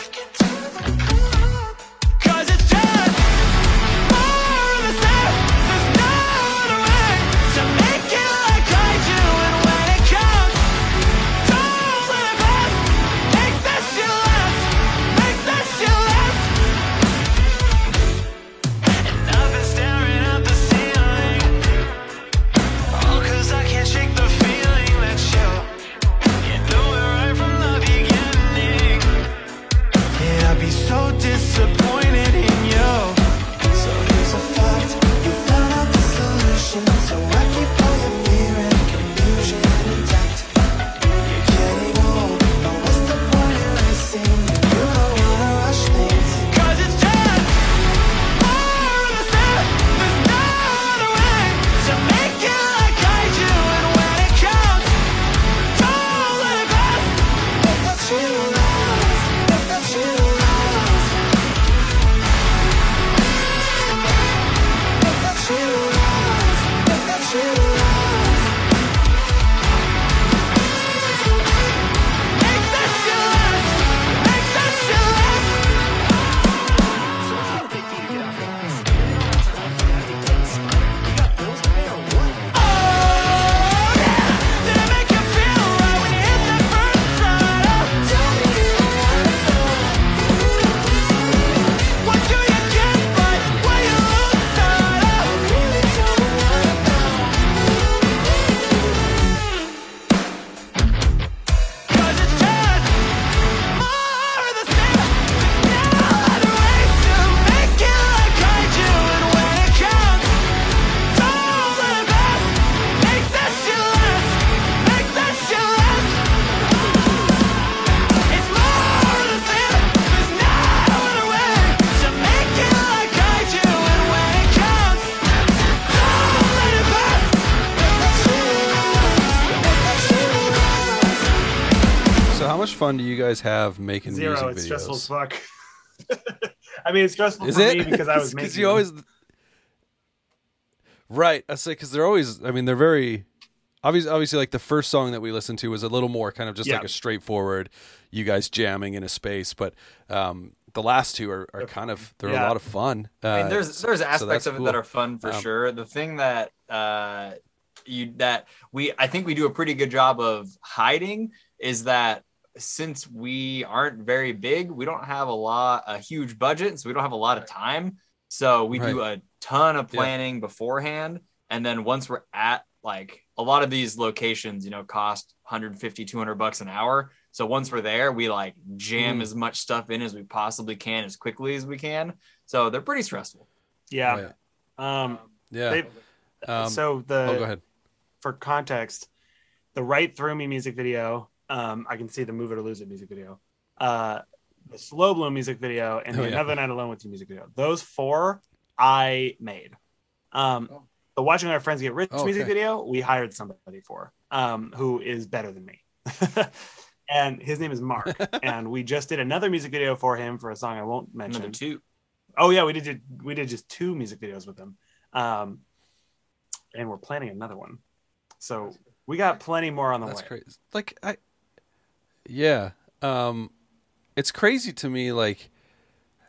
Fun do you guys have making Zero. music It's videos? stressful as fuck. I mean, it's stressful Is for it? me because I was making. because you always right. I say because they're always. I mean, they're very obviously. Obviously, like the first song that we listened to was a little more kind of just Yeah. like a straightforward, you guys jamming in a space. But um, the last two are, are kind of they're a Yeah. lot of fun. Uh, I mean, there's there's aspects that's of it cool. that are fun for Um, sure. The thing that uh, you that we I think we do a pretty good job of hiding is that since we aren't very big, we don't have a lot a huge budget, so we don't have a lot of time. So we do a ton of Yeah. planning beforehand, and then once we're at like a lot of these locations, you know, cost 150, 200 bucks an hour. So once we're there, we like jam Mm. as much stuff in as we possibly can as quickly as we can. So they're pretty stressful. Yeah. Oh, Um. yeah. they- Um, so the oh, go ahead. for context, the right through me music video, um, I can see the move it or lose it music video, uh, the Slow Bloom music video, and Oh, the yeah. another night alone with you music video. Those four I made. Um, the watching our friends get rich Oh, music video, we hired somebody for, um, who is better than me. and his name is Mark. and we just did another music video for him for a song I won't mention. Another two. Oh yeah, we did we did just two music videos with him, um, and we're planning another one. So we got plenty more on the That's way. crazy. Like I, yeah. Um, it's crazy to me, like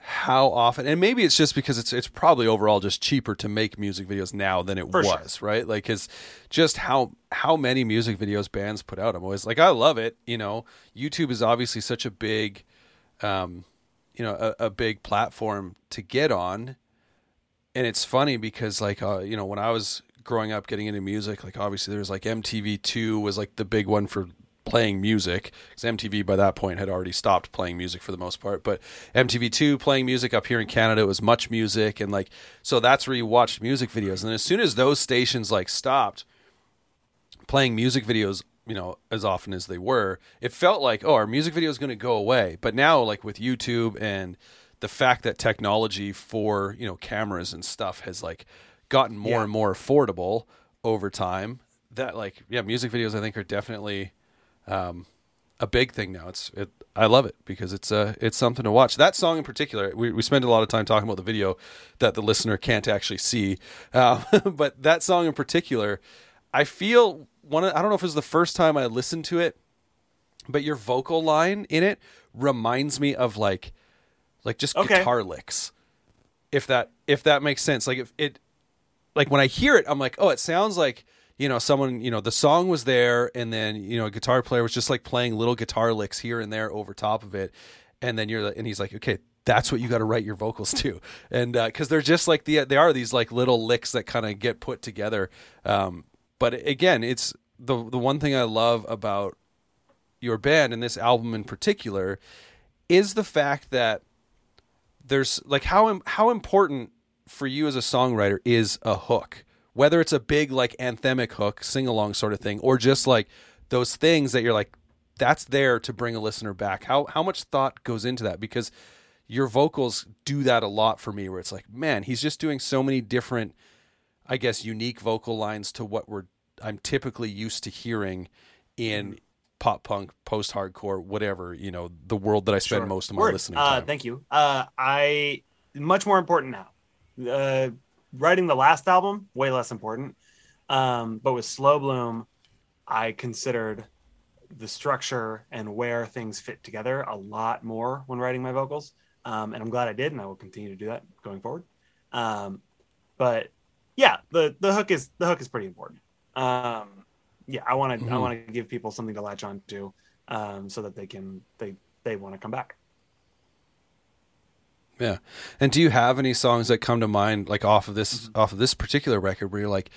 how often, and maybe it's just because it's it's probably overall just cheaper to make music videos now than it For sure. was, right? Like, cause just how how many music videos bands put out. I'm always like, I love it. You know, YouTube is obviously such a big, um, you know, a, a big platform to get on, and it's funny because like uh, you know when I was growing up getting into music, like obviously there was like MTV2 was like the big one for playing music because MTV by that point had already stopped playing music for the most part. But MTV2 playing music up here in Canada it was Much Music and like so that's where you watched music videos. And as soon as those stations like stopped playing music videos you know as often as they were it felt like oh our music video is going to go away but now like with youtube and the fact that technology for you know cameras and stuff has like gotten more Yeah. and more affordable over time that like yeah music videos i think are definitely um, a big thing now. It's it i love it because it's uh it's something to watch. That song in particular we, we spend a lot of time talking about the video that the listener can't actually see. Uh, but that song in particular i feel one of, i don't know if it was the first time i listened to it but your vocal line in it reminds me of like like just Okay. guitar licks if that if that makes sense. Like if it like when i hear it i'm like oh it sounds like you know someone you know the song was there and then you know a guitar player was just like playing little guitar licks here and there over top of it. And then you're and he's like okay that's what you got to write your vocals to. And uh, because they're just like the they are these like little licks that kind of get put together. Um but again it's the the one thing i love about your band and this album in particular is the fact that there's like how how important for you as a songwriter is a hook whether it's a big like anthemic hook sing along sort of thing or just like those things that you're like that's there to bring a listener back how how much thought goes into that because your vocals do that a lot for me where it's like man he's just doing so many different i guess unique vocal lines to what we're i'm typically used to hearing in pop punk post hardcore whatever you know the world that i spend Sure. most of my Word. listening uh, time Thank you. Uh, I much more important now. Uh, writing the last album, way less important. Um, but with Slow Bloom, I considered the structure and where things fit together a lot more when writing my vocals. Um, and I'm glad I did, and I will continue to do that going forward. Um, but yeah, the the hook is the hook is pretty important. Um, yeah, I want to I Mhm. want to give people something to latch on to, um, so that they can they they want to come back. Yeah. And do you have any songs that come to mind like off of this off of this particular record where you're like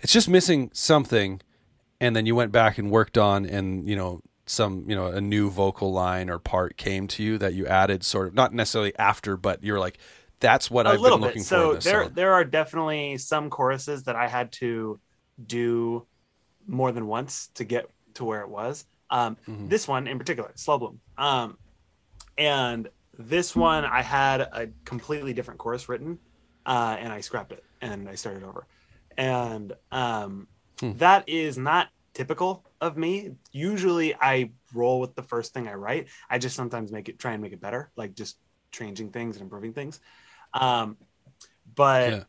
it's just missing something and then you went back and worked on and you know some you know a new vocal line or part came to you that you added sort of not necessarily after but you're like that's what I've little been looking bit. for in So there song. there are definitely some choruses that I had to do more than once to get to where it was. Um, Mhm. This one in particular, Slow Bloom. Um, and this one I had a completely different chorus written, uh, and I scrapped it and I started over. And um, Hmm. that is not typical of me. Usually I roll with the first thing I write. I just sometimes make it try and make it better, like just changing things and improving things. Um, but Yeah.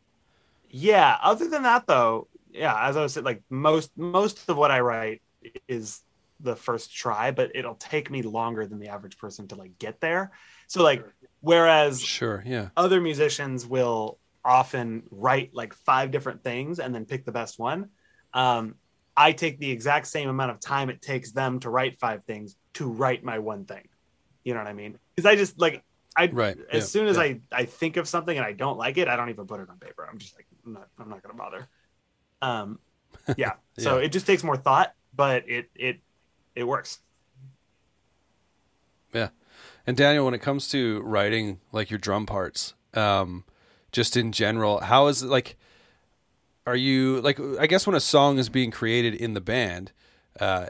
yeah. other than that though, yeah, as I was saying, like most most of what I write is the first try, but it'll take me longer than the average person to like get there. So like whereas Sure. Yeah. other musicians will often write like five different things and then pick the best one. Um, I take the exact same amount of time it takes them to write five things to write my one thing. You know what I mean? Because I just like I Right, as yeah, soon as yeah. I I think of something and I don't like it, I don't even put it on paper. I'm just like I'm not I'm not gonna bother. Um, yeah. So it just takes more thought, but it it it works. And Daniel, when it comes to writing like your drum parts, um, just in general, how is it like are you like I guess when a song is being created in the band, uh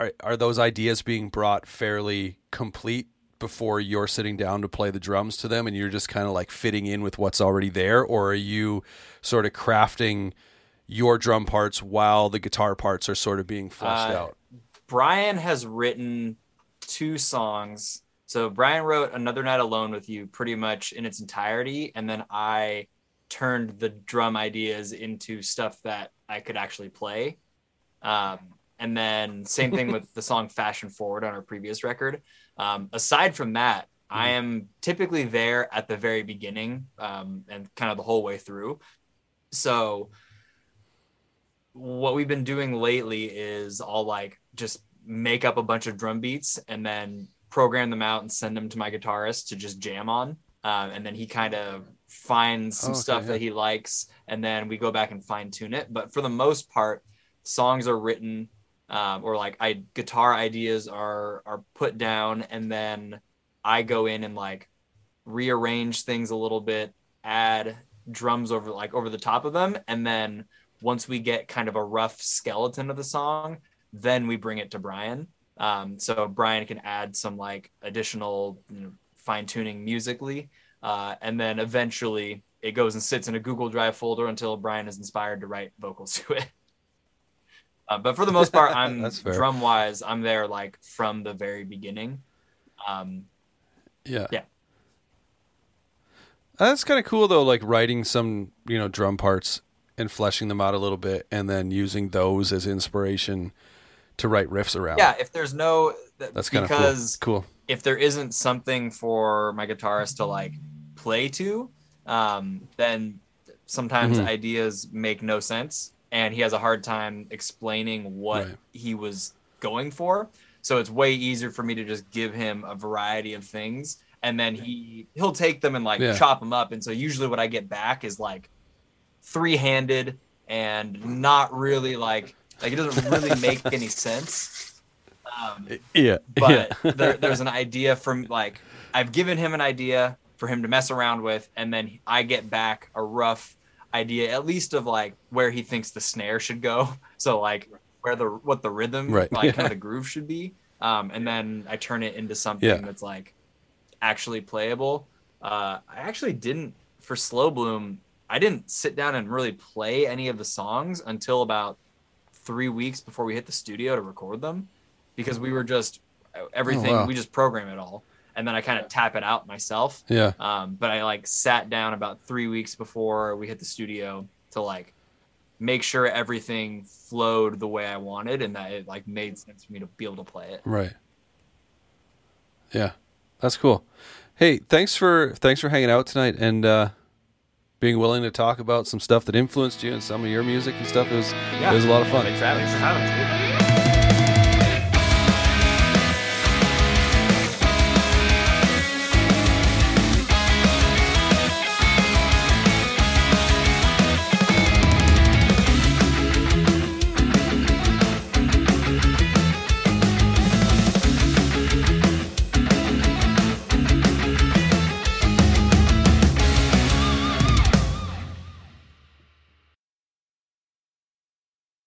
are are those ideas being brought fairly complete before you're sitting down to play the drums to them and you're just kind of like fitting in with what's already there or are you sort of crafting your drum parts while the guitar parts are sort of being fleshed Uh, out? Brian has written two songs. So Brian wrote Another Night Alone with You pretty much in its entirety, and then I turned the drum ideas into stuff that I could actually play. Um, and then same thing with the song Fashion Forward on our previous record. Um, aside from that, I am typically there at the very beginning um, and kind of the whole way through. So what we've been doing lately is I'll like just make up a bunch of drum beats and then program them out and send them to my guitarist to just jam on. Um, and then he kind of finds some Oh, okay, stuff yeah. that he likes, and then we go back and fine tune it. But for the most part, songs are written, um, or like I guitar ideas are are put down, and then I go in and like rearrange things a little bit, add drums over like over the top of them, and then once we get kind of a rough skeleton of the song, then we bring it to Brian. Um, so Brian can add some like additional you know, fine tuning musically, uh, and then eventually it goes and sits in a Google Drive folder until Brian is inspired to write vocals to it. Uh, but for the most part, I'm drum wise, I'm there like from the very beginning. Um, Yeah. Yeah. That's kind of cool though, like writing some, you know, drum parts and fleshing them out a little bit and then using those as inspiration to write riffs around. yeah, if there's no th- That's kind of cool. Cool. if there isn't something for my guitarist to like play to, um, then sometimes Mhm. ideas make no sense, and he has a hard time explaining what Right. he was going for. So it's way easier for me to just give him a variety of things, and then he he'll take them and like Yeah. chop them up. And so usually what I get back is like three handed and not really like like it doesn't really make any sense. Um, Yeah. but yeah. there, there's an idea from like I've given him an idea for him to mess around with, and then I get back a rough idea, at least of like where he thinks the snare should go. So like where the what the rhythm, Right. like kind of the groove should be, um, and then I turn it into something Yeah. that's like actually playable. Uh, I actually didn't for Slow Bloom. I didn't sit down and really play any of the songs until about three weeks before we hit the studio to record them because we were just everything wow. we just program it all and then i kind of tap it out myself yeah. um, but i like sat down about three weeks before we hit the studio to like make sure everything flowed the way i wanted and that it like made sense for me to be able to play it Right. Yeah. That's cool. Hey, thanks for thanks for hanging out tonight and uh being willing to talk about some stuff that influenced you and some of your music and stuff. It was it was a lot of fun. thanks for having Thanks for having us, dude.